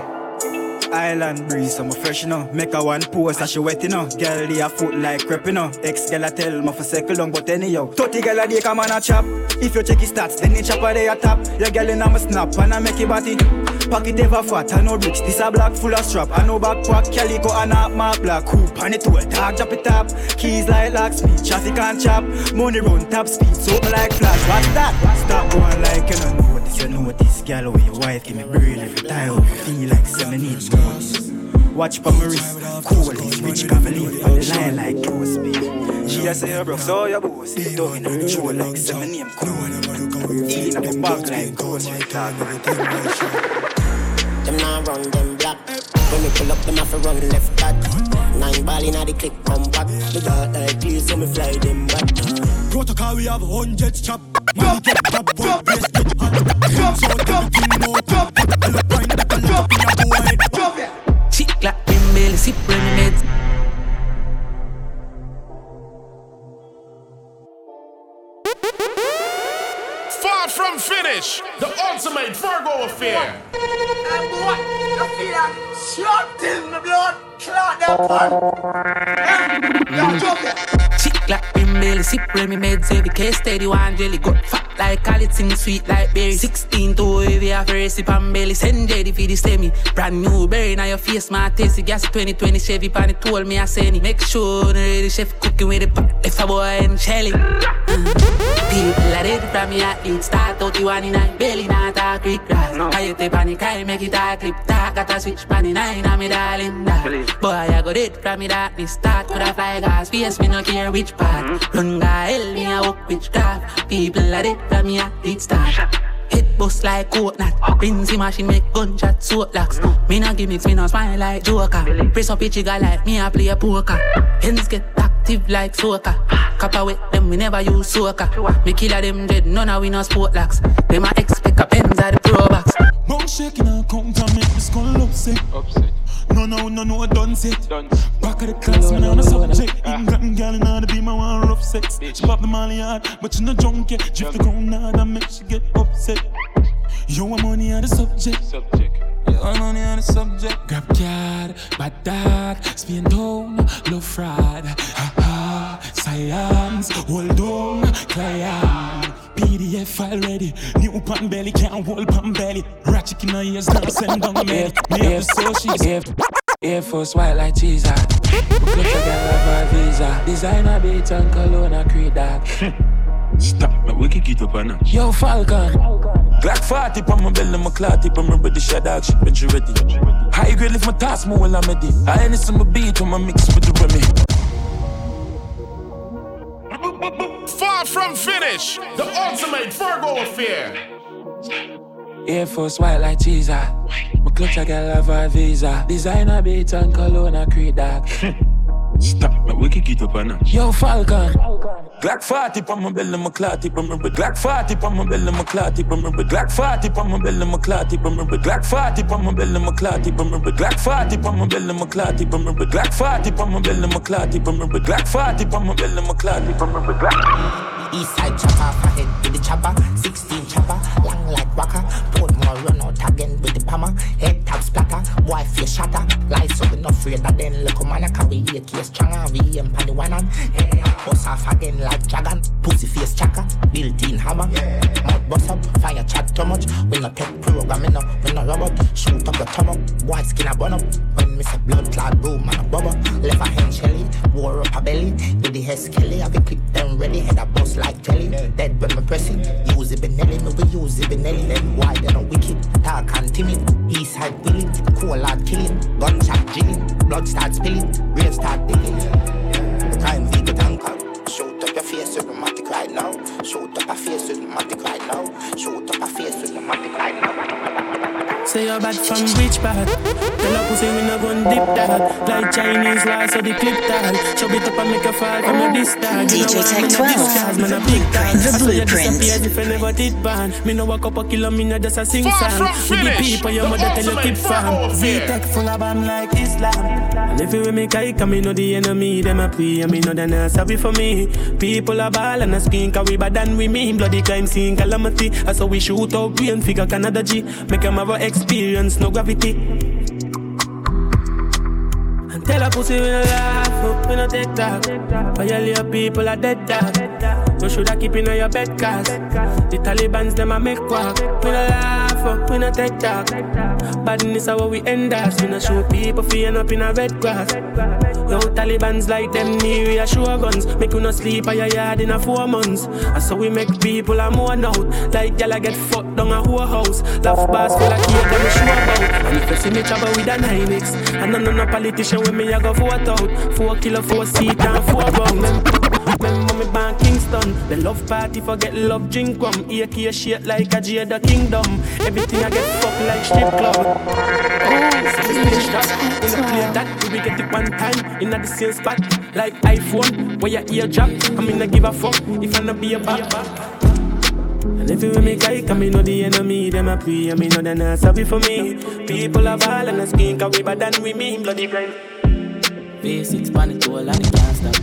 [SPEAKER 34] Island breeze, I'm a fresh, know. Make a one post, and she wet, you know. Girl, they a foot like crep, you know. Ex girl, I tell me for second long, but anyhow. 30 girl, a day come on a chop. If you check his stats, then the chopper they a top. Your girl in a snap, and I make it body. Pocket ever fat, I know bricks. This a black full of strap. I know backpack, calico, and a mark black. Hoop, and it well, dog, drop it up. Keys like lock speed, traffic and chop. Money run top speed, so like flash. What's that? Stop going like you don't know this, you know this. Girl, with your wife, give me brain every time. Feel like seven need more. Watch for my wrist, cool is rich cavalier. On the line like close speed. She a say her broke, so your boss. They dog in her throat like seven name cool. Eating up a bag like gold, my dog.
[SPEAKER 35] Them now run them black. When we pull up, them have to run left back. Nine ball inna the click, come back. The dark like please, so me fly them back.
[SPEAKER 33] Protocol we have hundreds chop. Man get top one place get hot. So everything no top. I look fine, but I look up in a boy head. Drop.
[SPEAKER 36] Chick like them belly, sip when me meds.
[SPEAKER 14] Finish. The ultimate Virgo affair.
[SPEAKER 33] Blood, clot that
[SPEAKER 36] Chick like them belly, sip when me meds. Every case steady, one jelly got fat
[SPEAKER 37] like college, sing sweet like berry. 16 to wavy, have a recipe and belly. Send Jady for the semi. Brand new berry, now your face, my tasty gas 2020 Chevy pan it told me I send it. Make sure the ready chef cooking with the pot. If a boy and Shelly. Uh, People are ready from me athlete. Start out you one in a belly, not a quick grass. I hit the panic, I make it a clip. Talk, got a switch pan in nine, I'm me darling. That. Boy, I got it from me darkness. Start with a fly gas, face me no care which part. Run guy, hell me a walk witchcraft. People are ready from me athlete. Start. Hit bust like coconut. Rinsy machine make gunshot soap locks. Me no gimmicks, me no smile like Joker. Press up a trigger like me, I play a poker. Hands get active like soca. Copper with them, we never use soca. Me killer them dead, none of we no sport locks. Them a expect a pens at the pro box.
[SPEAKER 14] Mouth shaking and count and make me skull upset. Upset. No, no, no, no, I done set. Back of the class, man, on a subject. Ah. England girl in order be my one rough sex. She pop the molly hard, but she no drunk yet. Drift the ground hard and make she get upset. Yo, I'm money on the subject. Subject. Yo, I'm money on the subject. Grab card, bad dog, spin down, love fraud. Ha ha, science, hold on, client. PDF file ready. New pan belly, can't hold pan belly. Ratchet in her ears, now send down a mail. Me have the socials.
[SPEAKER 38] Air, Air Force white like cheese. ah. Look a girl have a visa. Designer beat and cologne a creed dog.
[SPEAKER 14] Stop, but we can keep up on that.
[SPEAKER 38] Yo, Falcon. Glock 40 on my belly, my clot tip on my ready shot dog shit when she ready. High grade lift my task more while I'm ready. I ain't some beat on my mix with the Remy.
[SPEAKER 1] Far from finish. The ultimate Virgo affair.
[SPEAKER 38] Air Force white like cheese. ah. My clutch a girl have a visa. Designer beat and cologne a creed dog.
[SPEAKER 14] Stop, but we can keep up on that.
[SPEAKER 38] Yo, Falcon. Glock 40 on my belly, my clot tip on my ready. Glock 40 on my belly, my clot tip on my ready. Glock 40 on my belly, my clot tip on my ready. Glock 40 on my belly, my clot tip on my ready. Glock 40 on my belly, my clot tip on my ready. Glock 40 on my belly, my clot tip on my ready. Glock 40 on my belly, my clot tip on my ready. Glock.
[SPEAKER 39] East side chopper, ahead with the chopper. 16 chopper, long like waka. Put more run out again with the hammer. Head tap splatter, boy face shatter. Lies so we not afraid that then look man, I can we AK stronger. We aim pan the one on. Hey, bust off again like dragon. Pussy face chaka, built in hammer. Mouth bust up, fire chat too much. We not take program, we no, we no robot. Shoot up your tummy, boy skin a burn up. When me say blood clot boom and a bubble. Left a hand shelly, wore up a belly. With the head skelly, have a clip them ready. Head a bust like jelly. Dead when me press it. Use it Benelli, me we use it Benelli. Then why they no wicked? Dark and timid. East side willing, cool hard killing. Gunshot drilling, blood start spilling. Grave start digging. Crime vehicle tanker. Shoot up your face with matic right now. Shoot up your face with matic right now. Shoot up your face with matic right now.
[SPEAKER 40] Say you're bad from which part? Tell a pussy we no gun dip that Like Chinese law so the clip tag Chop it up and make a fall from a oh, distance. You know
[SPEAKER 16] DJ
[SPEAKER 40] what,
[SPEAKER 16] Tech
[SPEAKER 40] me no
[SPEAKER 16] 12,
[SPEAKER 40] disguise, man a big time
[SPEAKER 16] The
[SPEAKER 40] I saw you
[SPEAKER 16] Blueprint.
[SPEAKER 40] disappear if I never did ban. Me no walk up a kilo, me no just a sing
[SPEAKER 1] Far
[SPEAKER 40] song.
[SPEAKER 1] from
[SPEAKER 40] With the people your
[SPEAKER 1] The
[SPEAKER 40] mother tell you
[SPEAKER 1] ultimate
[SPEAKER 40] keep
[SPEAKER 1] Virgo
[SPEAKER 40] farm
[SPEAKER 1] affair.
[SPEAKER 40] Z-Tech full of bomb like Islam. And if you with me kike, and me know the enemy Them a pray, and me know they not sorry for me. People a ball and a skin Cause we bad than we mean. Bloody crime scene calamity. I saw we shoot out brain figure Canada G. Make them have a experience, no gravity and tell a pussy we no laugh, oh, we no take talk. Violate people are dead dog. You shoulda keep in your bed cause the Taliban's them a make walk. We no laugh, oh, we no take talk. Badness how we end us. We no show people end up in a red grass. Yo, Taliban's like them near reassure guns. Make you no sleep at your yard in a four months. And so we make people a mourn out. Like gyal a get fucked down a whole house. Laugh bars full of cake them sure about. And if you see me trouble with a 9X, and none of no politician with me I go vote out. Four kilo, four seat and four round. Remember me born Kingston. The love party forget love drink rum. AK shit like a Jada Kingdom. Everything I get fucked like strip club. Oh, so we switch that. We no play that. We get it one time in the same spot. Like iPhone, where your ear drop. I mean, I give a fuck if I not be a back. And if you me kike, I me know the enemy, them a pray, I me know they not sorry for me. People are ball and a skin, cause we bad than we mean, bloody crime.
[SPEAKER 41] V6 pan it all and it can't stop.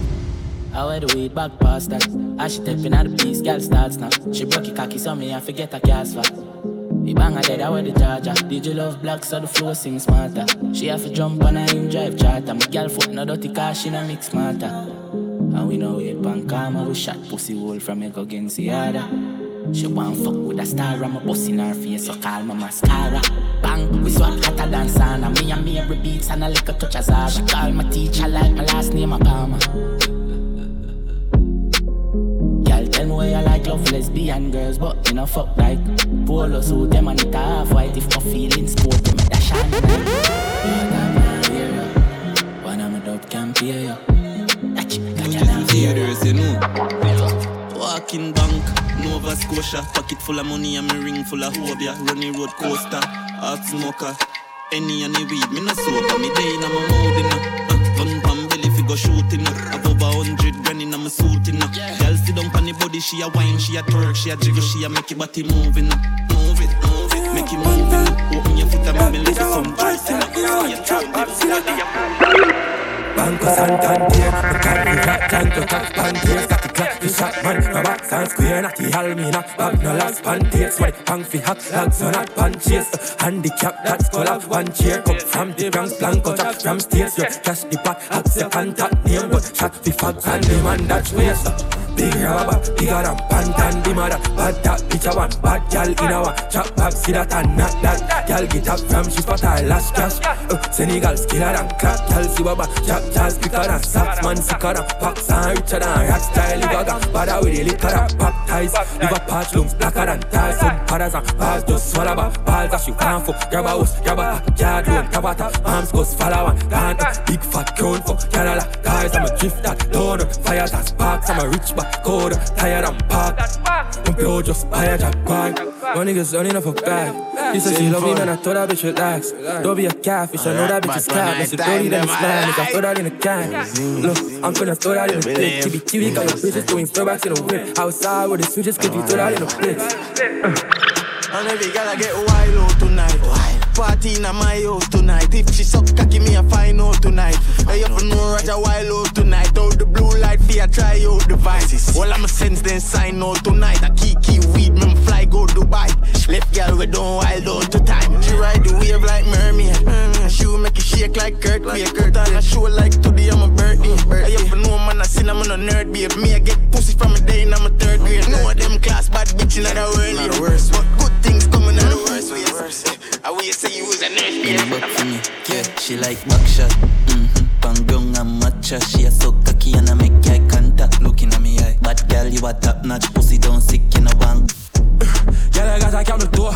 [SPEAKER 41] I wear the weed back past that. As she tapping at the piece, girl starts now. She broke your cocky, so me I forget a cast for. We bang her dead, I wear the charger. Did you love black, so the flow sing smarter. She have to jump on her him drive charter. My girl foot no dirty car, she no mix smarter. And we know it pan karma, we shot pussy hole from go against the other. She want fuck with a star, I'm a bust in her face, so call my mascara. Bang, we swap hotter than sauna. Me and me every beats and a little touch of Zara. She call my teacher like my last name, Obama. Why you like love lesbian girls, but you know fuck like polo suit them and it half white. If my feelings sport them, that shine I'm not here, of my dope can pay you.
[SPEAKER 18] Theaters, you know. Walking bank, Nova Scotia. Pocket full of money and me ring full of hobia. Running road coaster, hot smoker. Any and the weed, me no sober. Me day in my mood, you know. Uh, gun pan belly fi go shooting up. Above a hundred grand in my suit, you know. Girl sit down on the body, she a wine, she a twerk, she a jiggle, she a make your body you know. Move it, move it, make it move, know. Open your foot and make me lick some juice, you know. Yeah, try it,
[SPEAKER 26] Banco Santander Me carry that tank to top panties Got the clock the shot man No box and square Not the Almina Bag no last panties Why hang fi hot Lags on not punches uh, Handicap that's call up One chair Come from the Bronx Blanco Jack from stairs Yo cash the pot Hot your contact name But shot fi fags And the man that's waste Big rubber, bigger than pantan the mother. Bad that bitch a one Bad gal in a one Chop back see that and not that. Gal get up from she spot her last cash uh, Senegal skiller than clap Gal see baba Jack jazz quicker than sax Man sicker than packs and richer than rock style Gaga. Bada with the liquor and ties Liver patch lungs blacker than ties Some padders and bars just swallow ba Balls that she can't fuck Grab a house, grab a yard room Tabata, arms goes follow Gone uh, big fat crown for Canada. Guys I'm a drift that Don't fire that sparks. I'm a rich back code Tired and parked. One pure just buy a jack
[SPEAKER 29] My niggas only enough for bag. She said she love me, man. I told that bitch relax. Don't be a catfish. I know that bitch is cat. It's a dirty, then it's mine. Nigga, throw that in a can. Look, I'm finna throw that in a clip. TV, TV, got your bitches doing throwbacks in a whip. Outside with the switches, could you throw that in a clip?
[SPEAKER 1] And every girl I get wild tonight. Party in my house tonight. If she suck cocky, me a find out tonight. Hey, you know Roger wild out tonight. Out the blue light, fear try out the. All I'ma sense then sign out tonight. I key key weed, me fly go Dubai. Left girl we don't wild out to time. She ride the wave like mermaid. She will make it shake like Kurt. Like Kurt on a show like today I'm a birthday. Hey, you know man I seen I'm on a nerd babe. Me I get pussy from a day in I'm a third grade. Know them class bad bitch in the world. Not the worst, but good things I will say you was a nurse
[SPEAKER 18] Yeah, back for me. Yeah, she like back. Mm-hmm. Bang bang and matcha. She a so cocky and I make eye contact. Looking at me eye. Bad girl, you a top notch. Pussy don't sick in a bang.
[SPEAKER 26] Y'a les gars, ça calme-toi.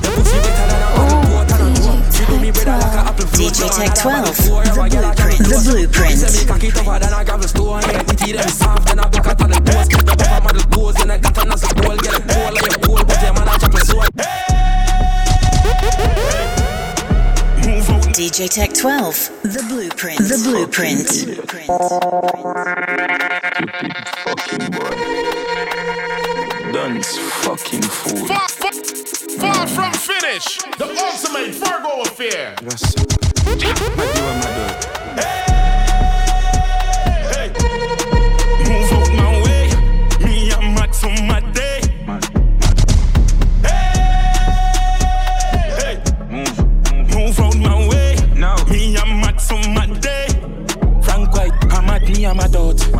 [SPEAKER 26] Des pussy better than a apple boat door. She do better like a.
[SPEAKER 16] DJ Tech 12, the blueprint.
[SPEAKER 26] Say me cocky tougher
[SPEAKER 16] DJ Tech 12, the blueprint. The blueprint.
[SPEAKER 42] Fucking boy. Dance fucking fool.
[SPEAKER 14] Far, far, far from finish. The ultimate Virgo affair.
[SPEAKER 18] Move me,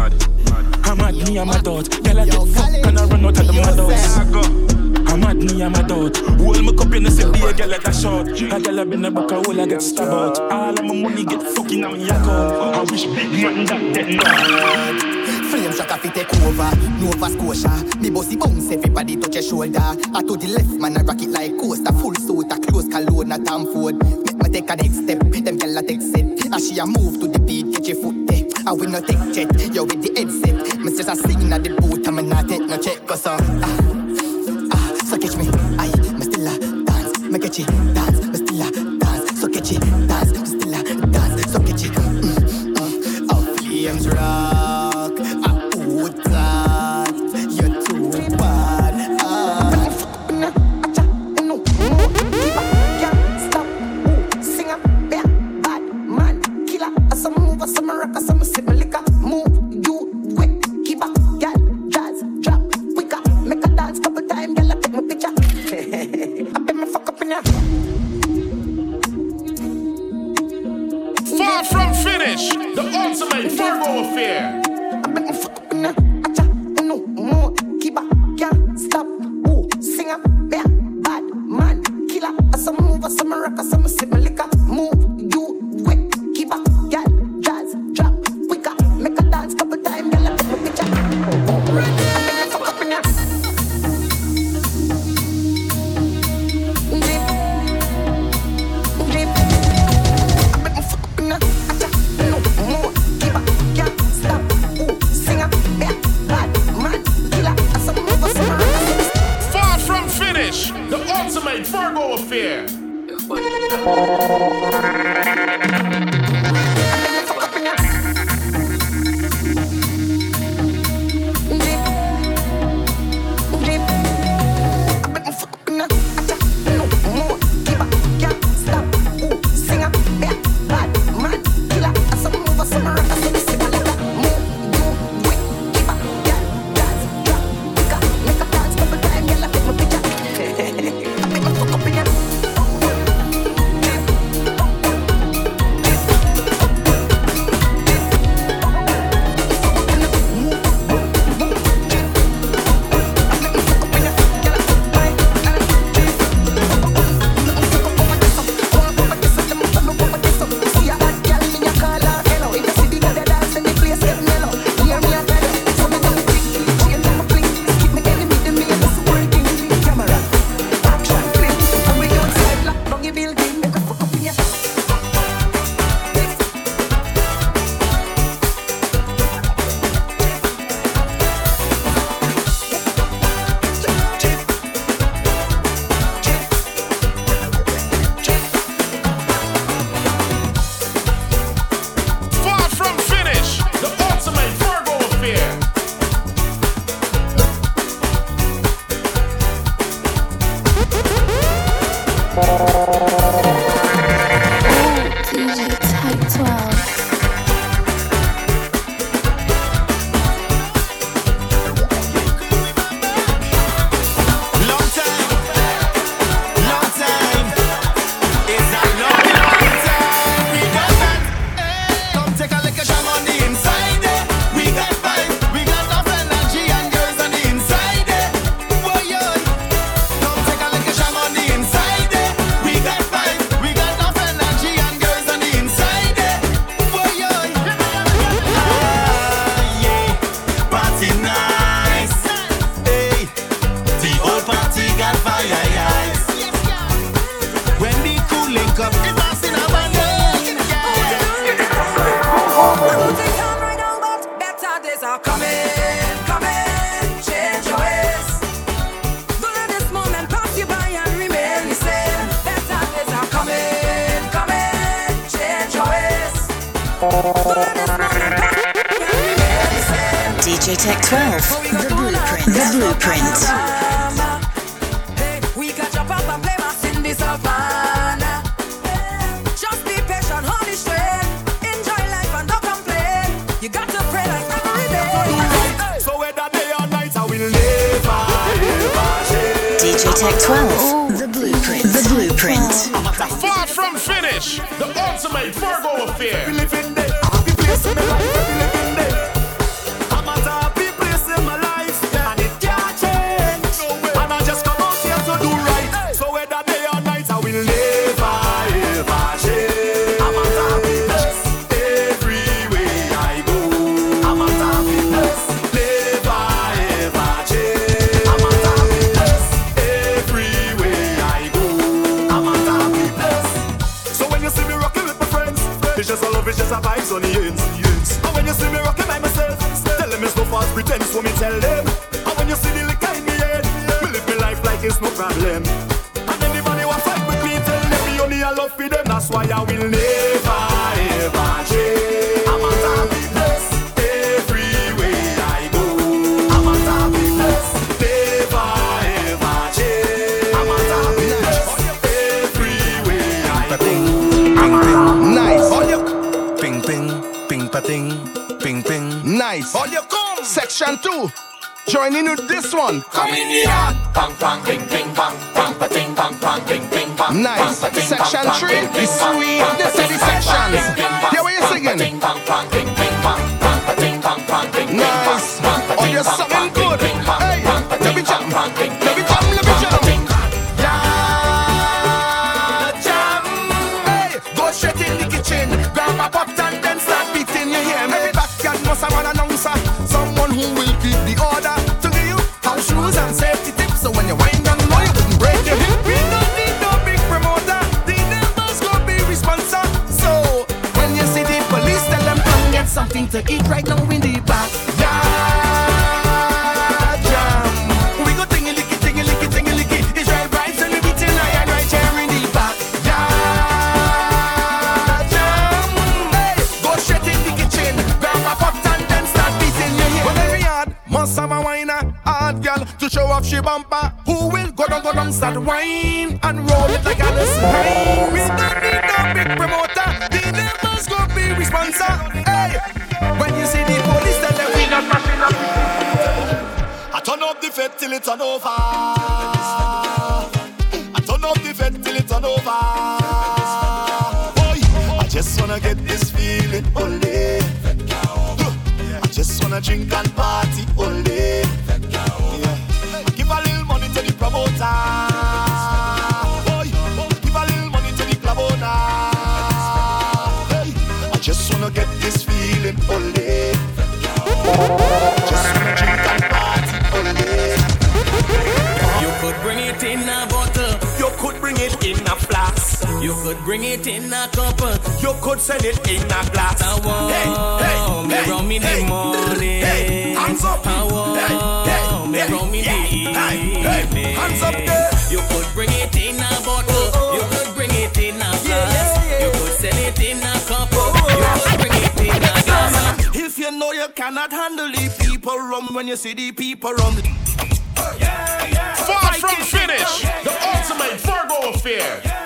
[SPEAKER 29] I'm a at me, I'm a dot. Girl, I get fucked and I run out of the mud I'm at me, I'm a dot. Hold my cup in the city, a girl like a shot. A girl up in the back, a hole, I get stabbed out. All of my money get fucking on me account. I wish big man that dead now.
[SPEAKER 39] Flame shot it take over, Nova Scotia. Me bossy bounce, everybody touch your shoulder. I to the left, man, I rock it like coaster. Full suit, a close cologne, a Tom Ford. Make me take a next step, them gyal a take set. As she a move to the beat, get your foot there. I will not take jet, yo with the headset. Me just a sing at the boot, I'm not take no check, cause uh, ah, ah, so catch me, I, me dance, me catch it, dance, me dance, so catch it,
[SPEAKER 43] dance,
[SPEAKER 33] finish, the ultimate Virgo affair.
[SPEAKER 44] Cannot handle the people rum when you see the people rum.
[SPEAKER 14] Far from finish. The ultimate Virgo affair.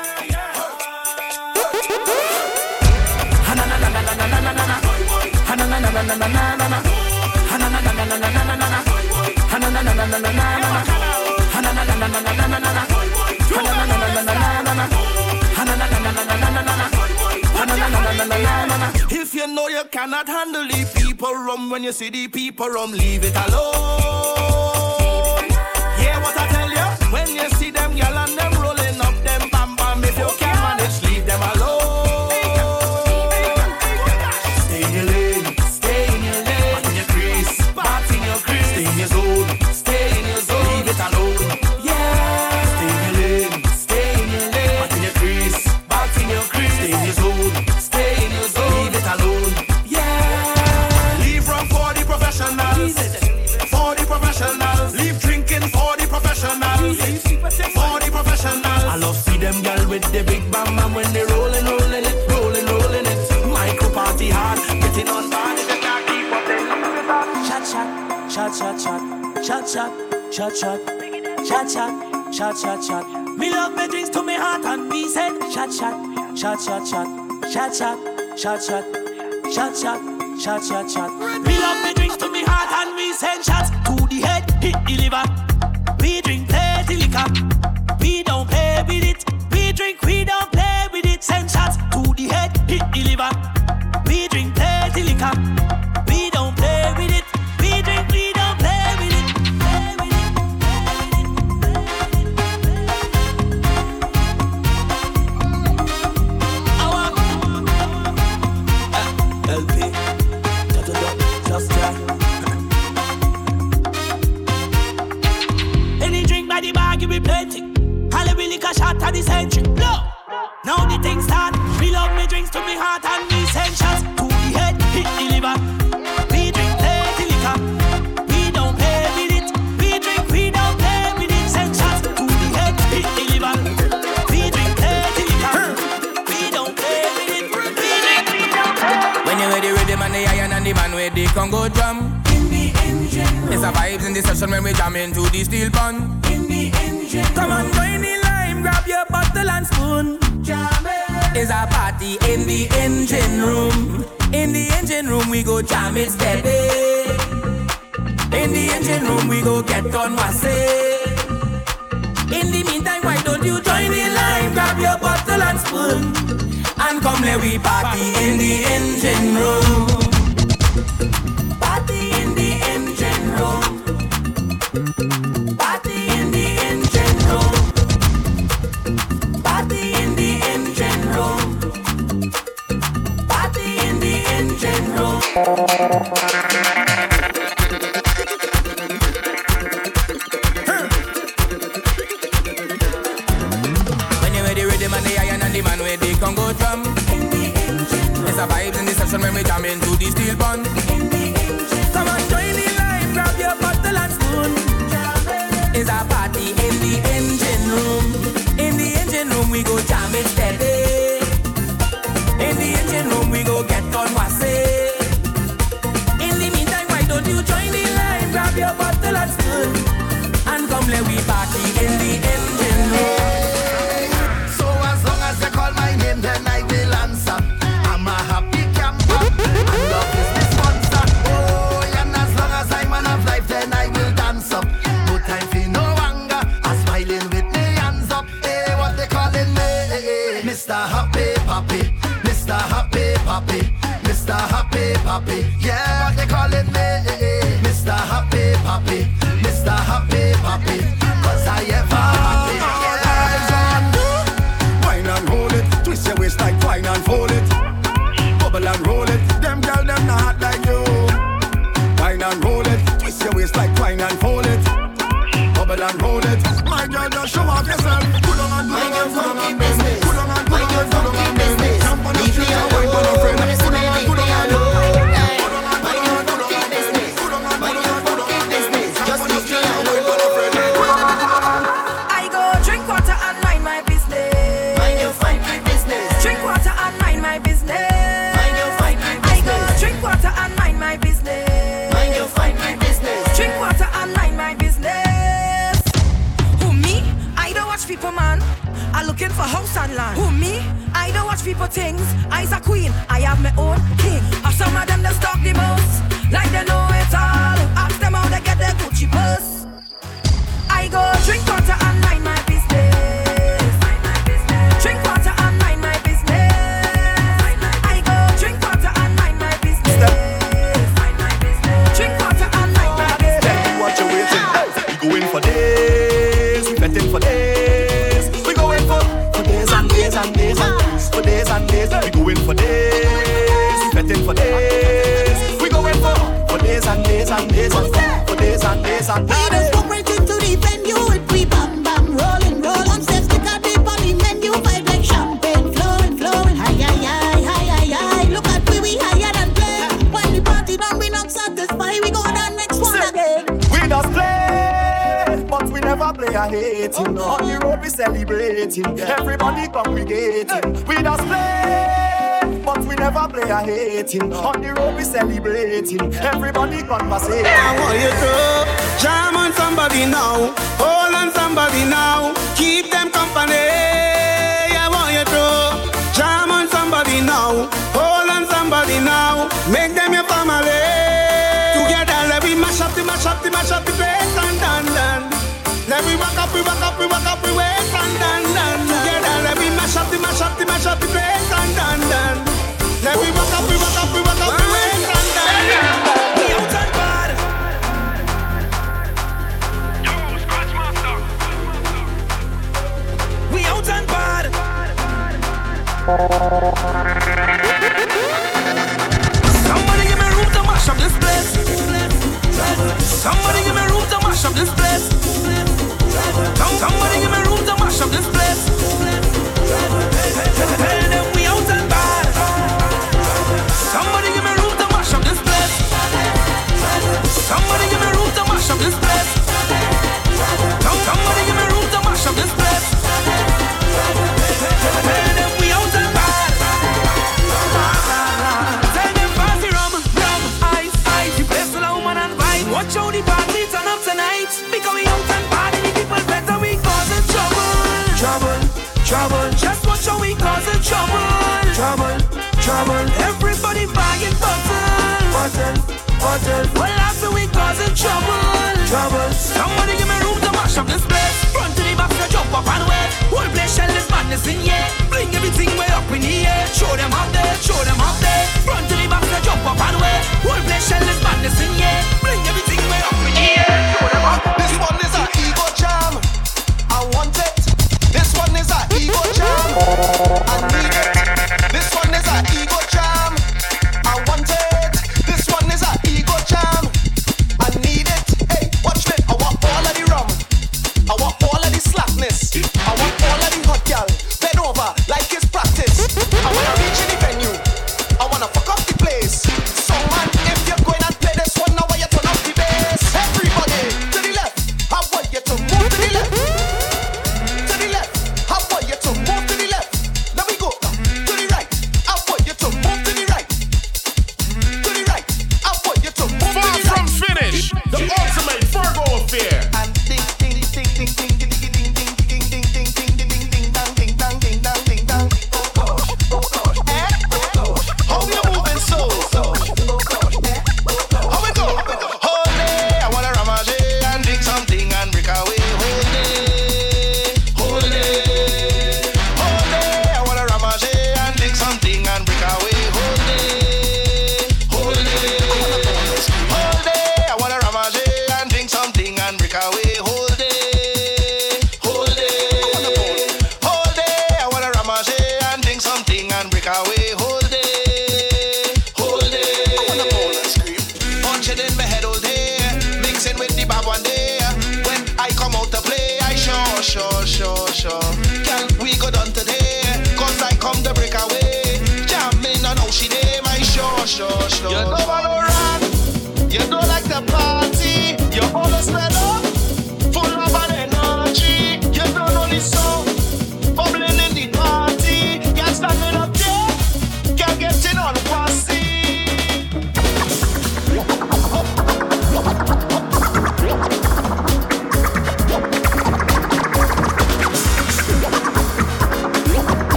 [SPEAKER 44] If you know you cannot handle the people rum when you see the people rum, leave it alone. Hear what I tell you? When you see them gal and them rolling up them bam bam, if you can't manage, leave them alone.
[SPEAKER 45] Shot, shot, shot, shot, shot, shot, shot, shot, shot. Me love me drinks to me heart and me said shot, shot, shot, shot, shot, shot, shot, shot, shot, shot, shot, shot, shot, shot. Me love me drinks to me heart and me send shots to the head, hit the liver. We drink plenty liquor, we don't play with it. We drink, we don't play Me drinks to me heart and me send shots to the head, hit the liver. We drink plenty liquor. We don't play with it. We drink, we don't play with it. Send shots to the head, hit the liver. We drink plenty liquor. We don't play with it. We drink, we don't play.
[SPEAKER 29] When you hear the rhythm, the man the iron and the man with the Congo drum. In the engine It's a vibes in the session when we jam into the steel pan. In the engine Come on, join the line, grab your bottle and spoon. Jam It's a party in the engine room. In the engine room we go jam it steady. In the engine room we go get on wassy. In the meantime, why don't you join the line, grab your bottle and spoon, and come let we party in the engine
[SPEAKER 33] room. trouble, trouble. Somebody give me room to mash up this place. Front to the back, no jump up and wait. Whole place shell this madness in here. Bring everything way up in the air. Show them out there, show them out there. Front to the back, no jump up and wait. Whole place shell this madness in here. Bring everything way up in the air. Show them out.
[SPEAKER 46] This one is an ego jam. I want it. This one is an ego jam. I need it.
[SPEAKER 24] special.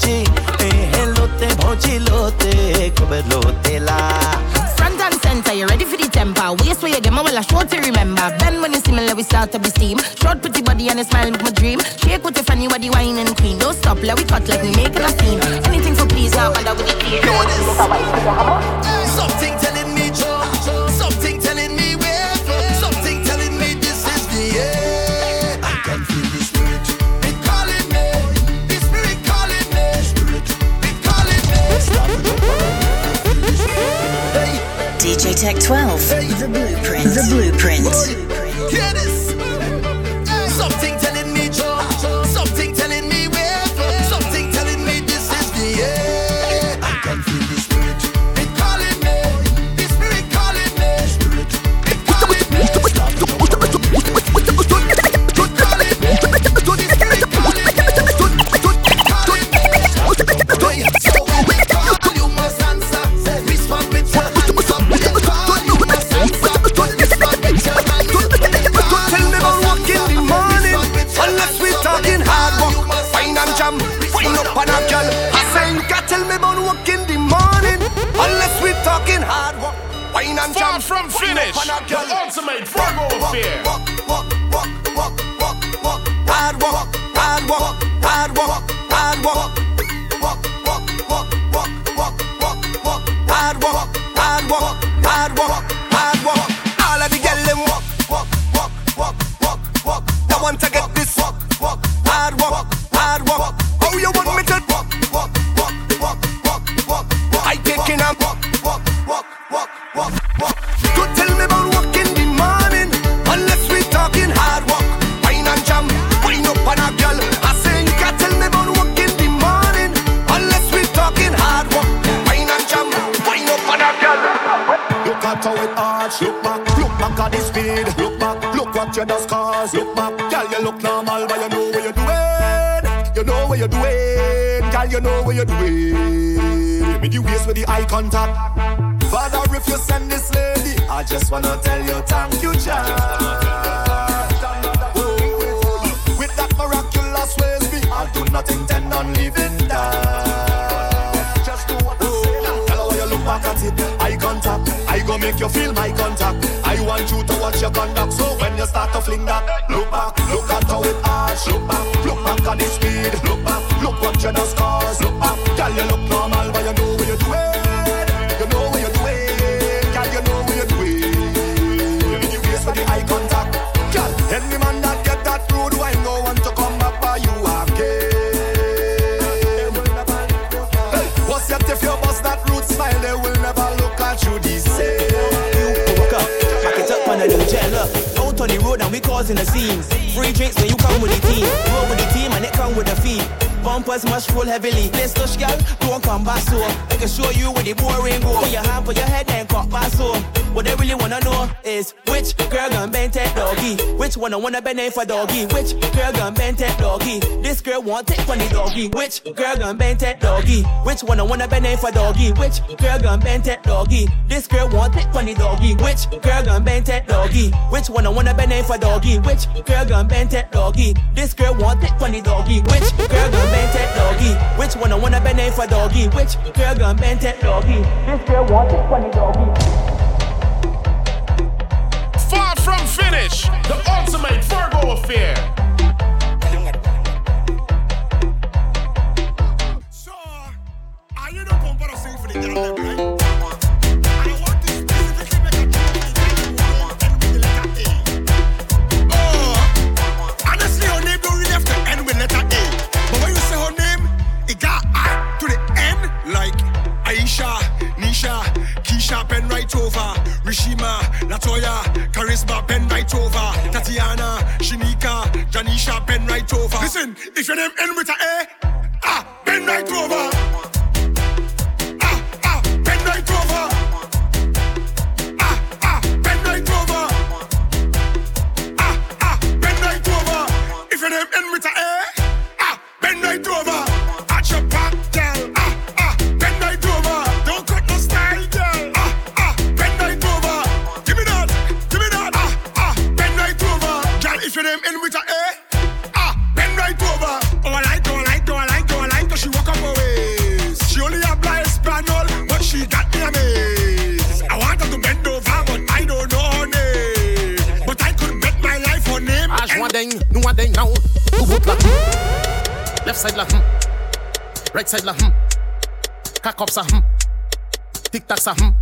[SPEAKER 24] Mochi, elote, mochi lote, kubelote
[SPEAKER 47] la. And center, you ready for the temper? Waist where you get my well, I sure to remember. Then when you see me, let we start to be steam. Short pretty body and a smile make my dream. Shake with the funny body, wine and queen. Don't stop, let we cut like me make a scene. Anything for please, now, and
[SPEAKER 48] I with the
[SPEAKER 1] clear. Something. 12. The Blueprint. The Blueprint.
[SPEAKER 33] You're doing. With the waist with the eye contact. Father, if you send this lady, I just wanna tell you thank you, child. Oh, with that miraculous ways, me, I do not intend on leaving that. Just do say. Tell her you look back at it, eye contact. I go make you feel my contact. I want you to watch your conduct. So when you start to fling that, look back, look at how it arch. Look back, look back at the speed. Look back, look what you just cause.
[SPEAKER 49] On the road and we causing a scene. Free drinks when you come with the team. Roll with the team and it come with the fee. Bumpers must roll heavily. Let's touch girl, don't come back so. I can show you where the boring go. Put your hand for your head and cock back so. What they really wanna know is which girl gon' bend that doggy? Which one I wanna bend it for doggy? Which girl gon' bend that doggy? This girl want it funny doggy. Which girl gon' bend that doggy? Which one I wanna bend it for doggy? Which girl gon' bend that doggy? This girl want it funny doggy. Which girl gon' bend that doggy? Which one I wanna bend for doggy? Which girl gon' bend that doggy? This girl want it funny doggy. Which girl gon' bend that doggy? Which one I wanna bend it for doggy? Which girl gon' bend that doggy? This girl want it funny doggy.
[SPEAKER 1] Far from finish, the ultimate Virgo affair.
[SPEAKER 33] Are you the pump or sing for the girl, right? Pen right over, Rishima, Latoya, Charisma, pen right over, Tatiana, Shinika, Janisha, pen right over. Listen, if your name end with a A, ah, pen right over.
[SPEAKER 1] One thing now. Who vote la hmm. Left side la hmm. Right side la hmm. Cock up sa hmm. Tic tac sa hmm.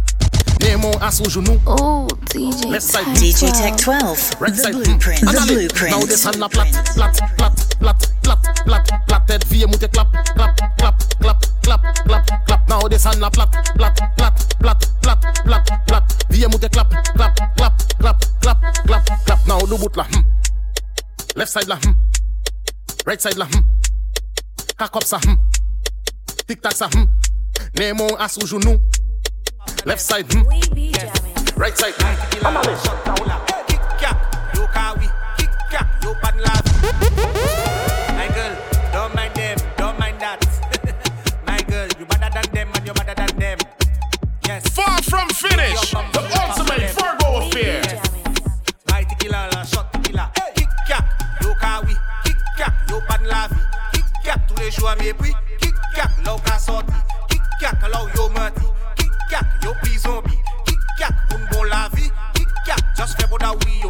[SPEAKER 1] Nemo ass au genou.
[SPEAKER 16] Oh, DJ
[SPEAKER 1] Left side
[SPEAKER 16] DJ
[SPEAKER 1] hmm.
[SPEAKER 16] Tech 12.
[SPEAKER 1] Right
[SPEAKER 16] the
[SPEAKER 1] side
[SPEAKER 16] blueprint.
[SPEAKER 1] hmm.
[SPEAKER 16] The
[SPEAKER 1] Analyse.
[SPEAKER 16] blueprint.
[SPEAKER 1] Now this hand la plat, plat, plat, plat, plat, plat, plat. Tête vie moute clap, clap, clap, clap, clap, clap, clap. Now this hand la plat, plat, plat, plat, plat, plat, plat. Vie moute clap, clap, clap, clap, clap, clap, clap. Now do bout la hmm. Left side la hmm. Right side la hmm. Cock up sa hmm. Tic tac sa hmm. Nemo ass au genou. Left side hmm. Right side hmm. Analyse.
[SPEAKER 49] Kick cap, yo kawi, kick cap, yo pan love. My girl, don't mind them, don't mind that. My girl, you better than them and you better than them. Yes.
[SPEAKER 1] Far from finish, the ultimate Virgo affair.
[SPEAKER 49] My tequila, la shot cap, tous les jours à mes prix. Kick cap, là où qu'a sorti. Kick cap, là où yo menti. Kick cap, yo pris zombie. Kick cap, pour bon la vie. Kick cap, just fais bon da oui,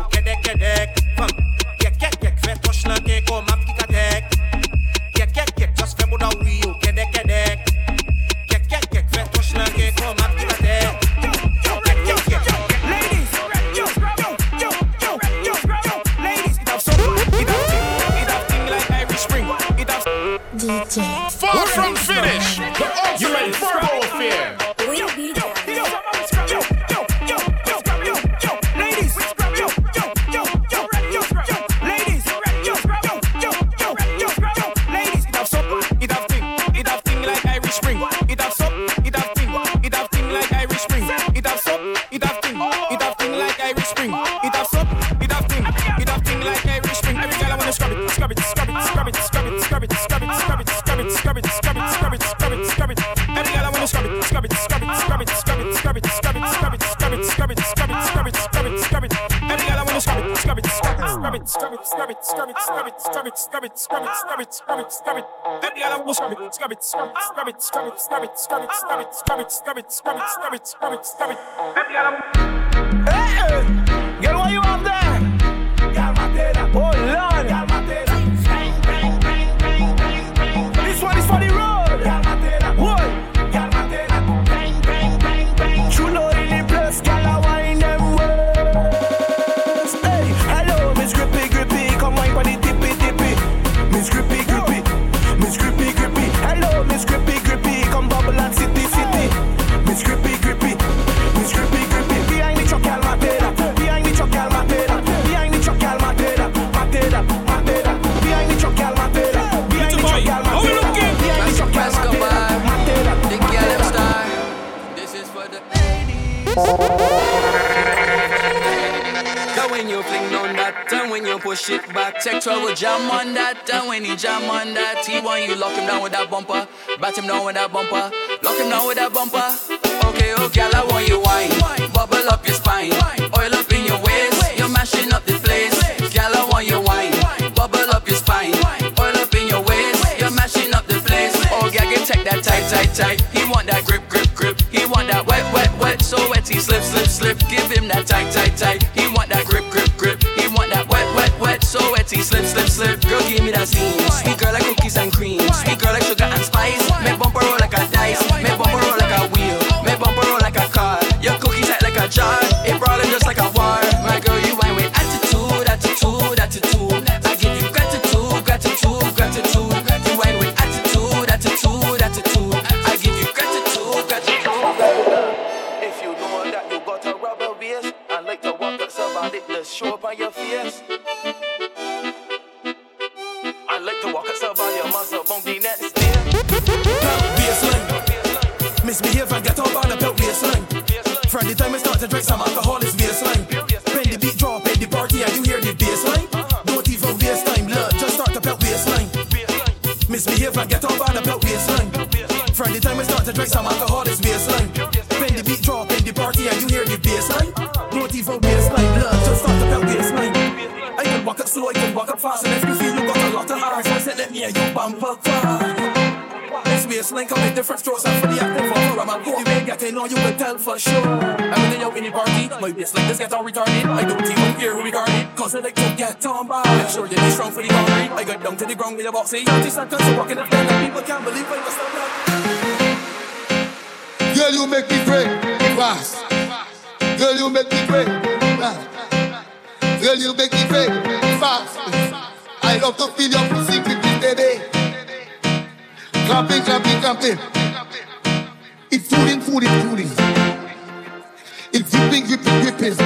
[SPEAKER 50] scrub it, scrub it, scrub it, scrub it, scrub
[SPEAKER 34] it, back, check trouble jam on that, and when he jam on that, he want you lock him down with that bumper, bat him down with that bumper, lock him down with that bumper. Okay, oh, okay, I want you wine, bubble up your spine, oil up in your waist, you're mashing up the place. Girl, I want you wine, bubble up your spine, oil up in your waist, you're mashing up the place. Oh, yeah, get check that tight, tight, tight.
[SPEAKER 25] The time I start to drink some alcohol, it's baseline. When the beat drop in the party and you hear the baseline, don't even waste time, love, just start the belt baseline. Misbehave and get up on the belt baseline. From the time I start to drink some alcohol, it's baseline. When the beat drop in the party and you hear the baseline, don't even waste love, just start the belt baseline. I can walk up slow, I can walk up fast, and if you feel you got a lot of heart, I said let me and you bumper class. This baseline come with different strokes, and for the active for I'm a go. The way getting on, you can tell for sure. I'm in the out in the party, my baseline this get all retarded. I don't even care who regard it, cause I like to get on by. Make sure you be strong for the concrete. I got down to the ground with a box, say, 30 seconds, so walking up and people can't believe I was stop
[SPEAKER 51] Girl, you make me break fast. Girl, you make me break fast. Girl, you make me break fast. I love to feel your pussy baby. Clapping, clapping, clapping. It's fooling, fooling, fooling. It's gripping, gripping, gripping.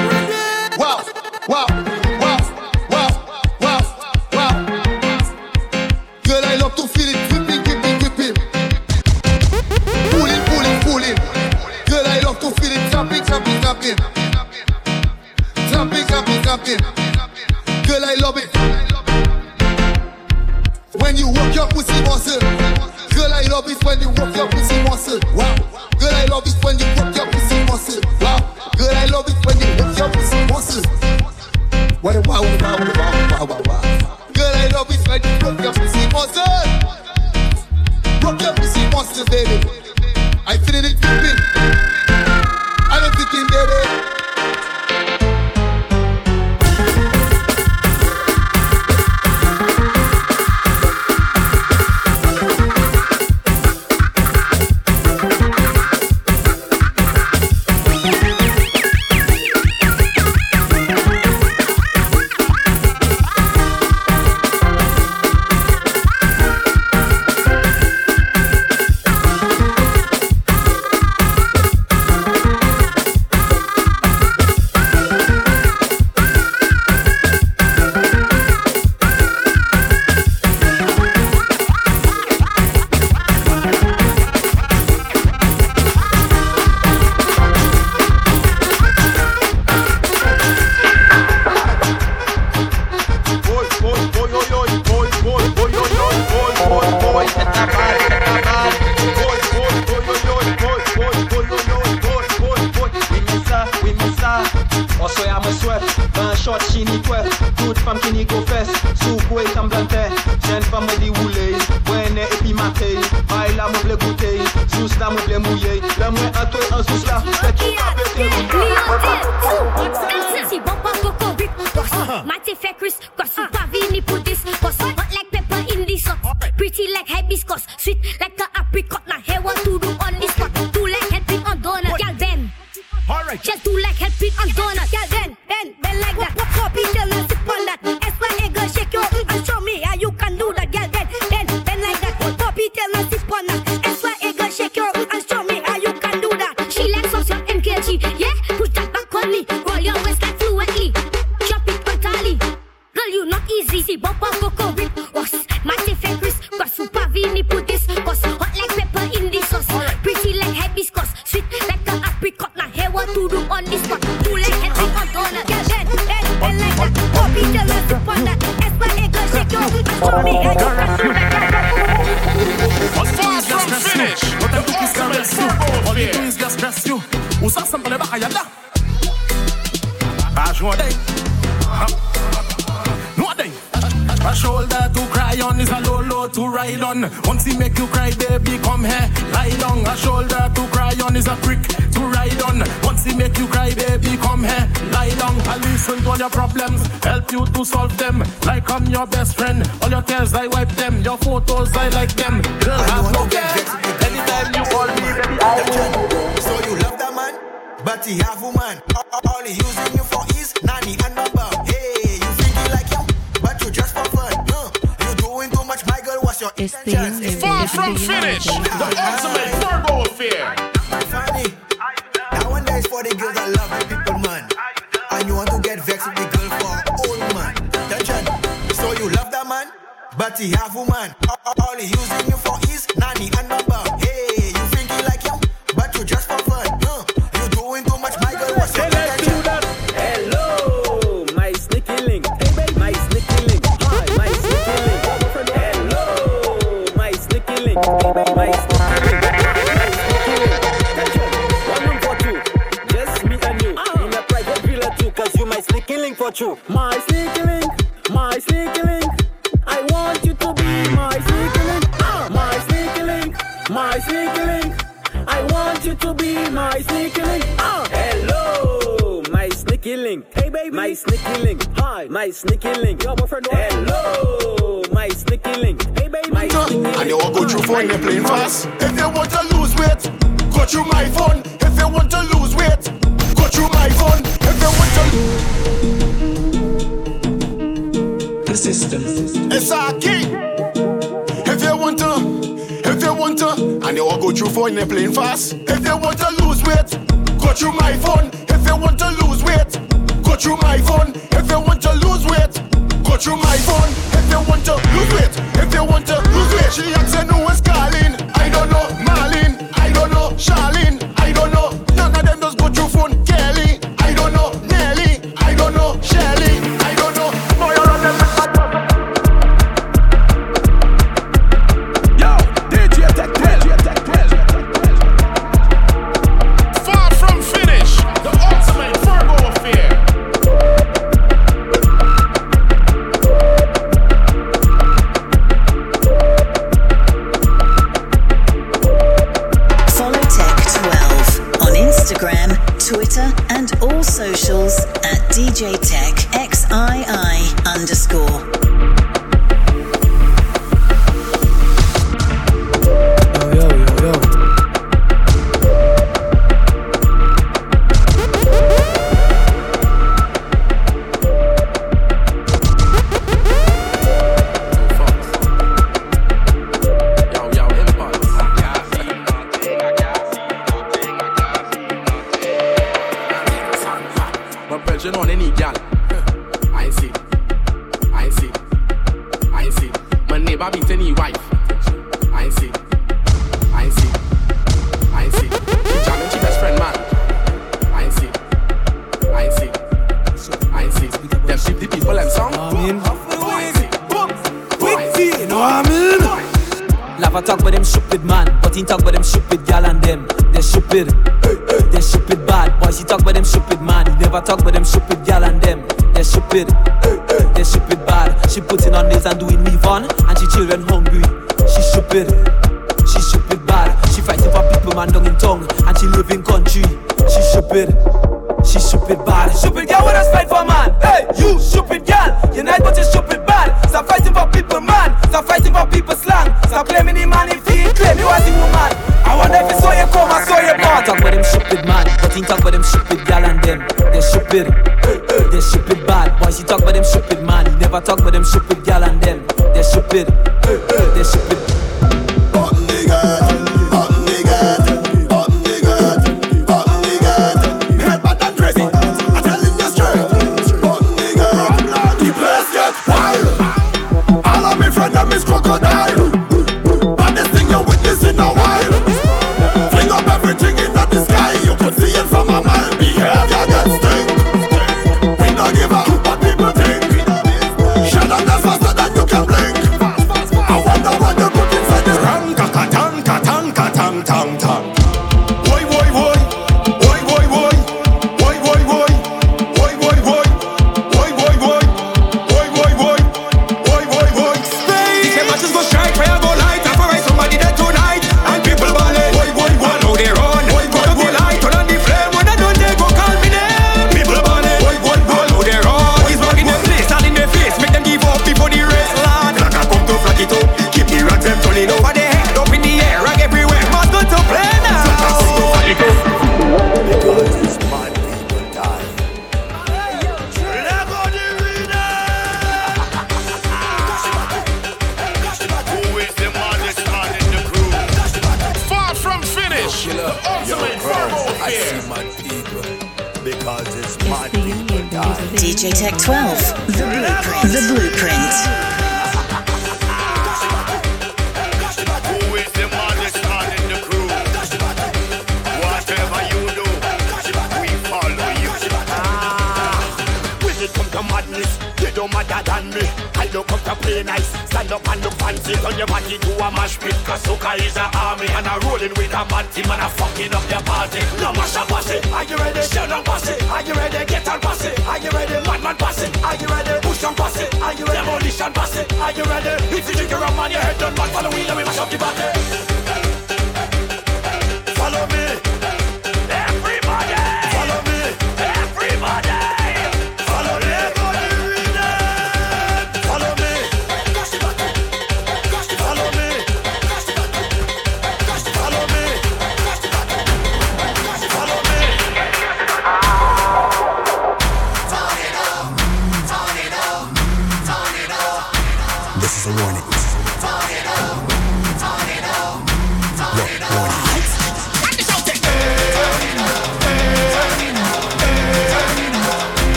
[SPEAKER 51] Wow, wow, wow, wow, wow, wow. Girl, I love to feel it gripping, gripping, gripping. Pulling, pulling, pulling. Girl, I love to feel it clapping, clapping, clapping. Clapping, clapping, clapping. Girl, I love it. When you work your pussy muscle. Girl, I love it when you work your pussy muscle. Wow. Girl, I love it when you work your pussy muscle. Wow. Girl, I love it when you work your pussy muscle. What a wow, wow, wow, wow, wow, wow. Girl, I love it when you work your pussy muscle. Work your pussy muscle, baby. I feeling it
[SPEAKER 52] Mate
[SPEAKER 53] fe Chris, cause you pa vini pou dis Boss, hot like pepper in the sauce. Pretty like hibiscus, sweet like a apricot. Now here what to do on this spot. Do like helping on donut, girl then
[SPEAKER 54] Alright.
[SPEAKER 53] Just do like helping on donut, girl
[SPEAKER 25] les bacs à? Pas day. No day. A shoulder to cry on is a low low to ride on. Once he make you cry, baby, come here, lie down. A shoulder to cry on is a prick to ride on. Once he make you cry, baby, come here, lie down. I listen to all your problems, help you to solve them. Like I'm your best friend. All your tears I wipe them, your photos I like them. Girl, have no care. Anytime you call me, baby, I will.
[SPEAKER 24] So you love that man, but he have woman. A- a- All he using you for is nanny and number. Hey, you think he like you, but you just for fun. Huh? You doing too much, my girl. What's your intentions?
[SPEAKER 25] Far from finished. The ultimate Virgo affair.
[SPEAKER 24] Funny. That one there is for the girls that love the people, man. And you want to get vexed with the girl for old man. Attention. So you love that man, but he have woman. A- a- All he using you for is
[SPEAKER 52] sneaky link. Your boyfriend. Hello, my sneaky link. Hey baby, my sneaky link.
[SPEAKER 33] And you all go through phone, you're playing fast. If you want to lose weight, go through my phone. If you want to lose weight, go through my phone. If you want to
[SPEAKER 34] The system.
[SPEAKER 33] It's a key. If you want to, if you want to, and you all go through phone, you're playing fast. If you want to lose weight, go through my phone. If you want to lose weight, go through my phone. If you want to lose weight, go through my phone. If you want to lose weight, if you want to lose weight, she asks who is calling. I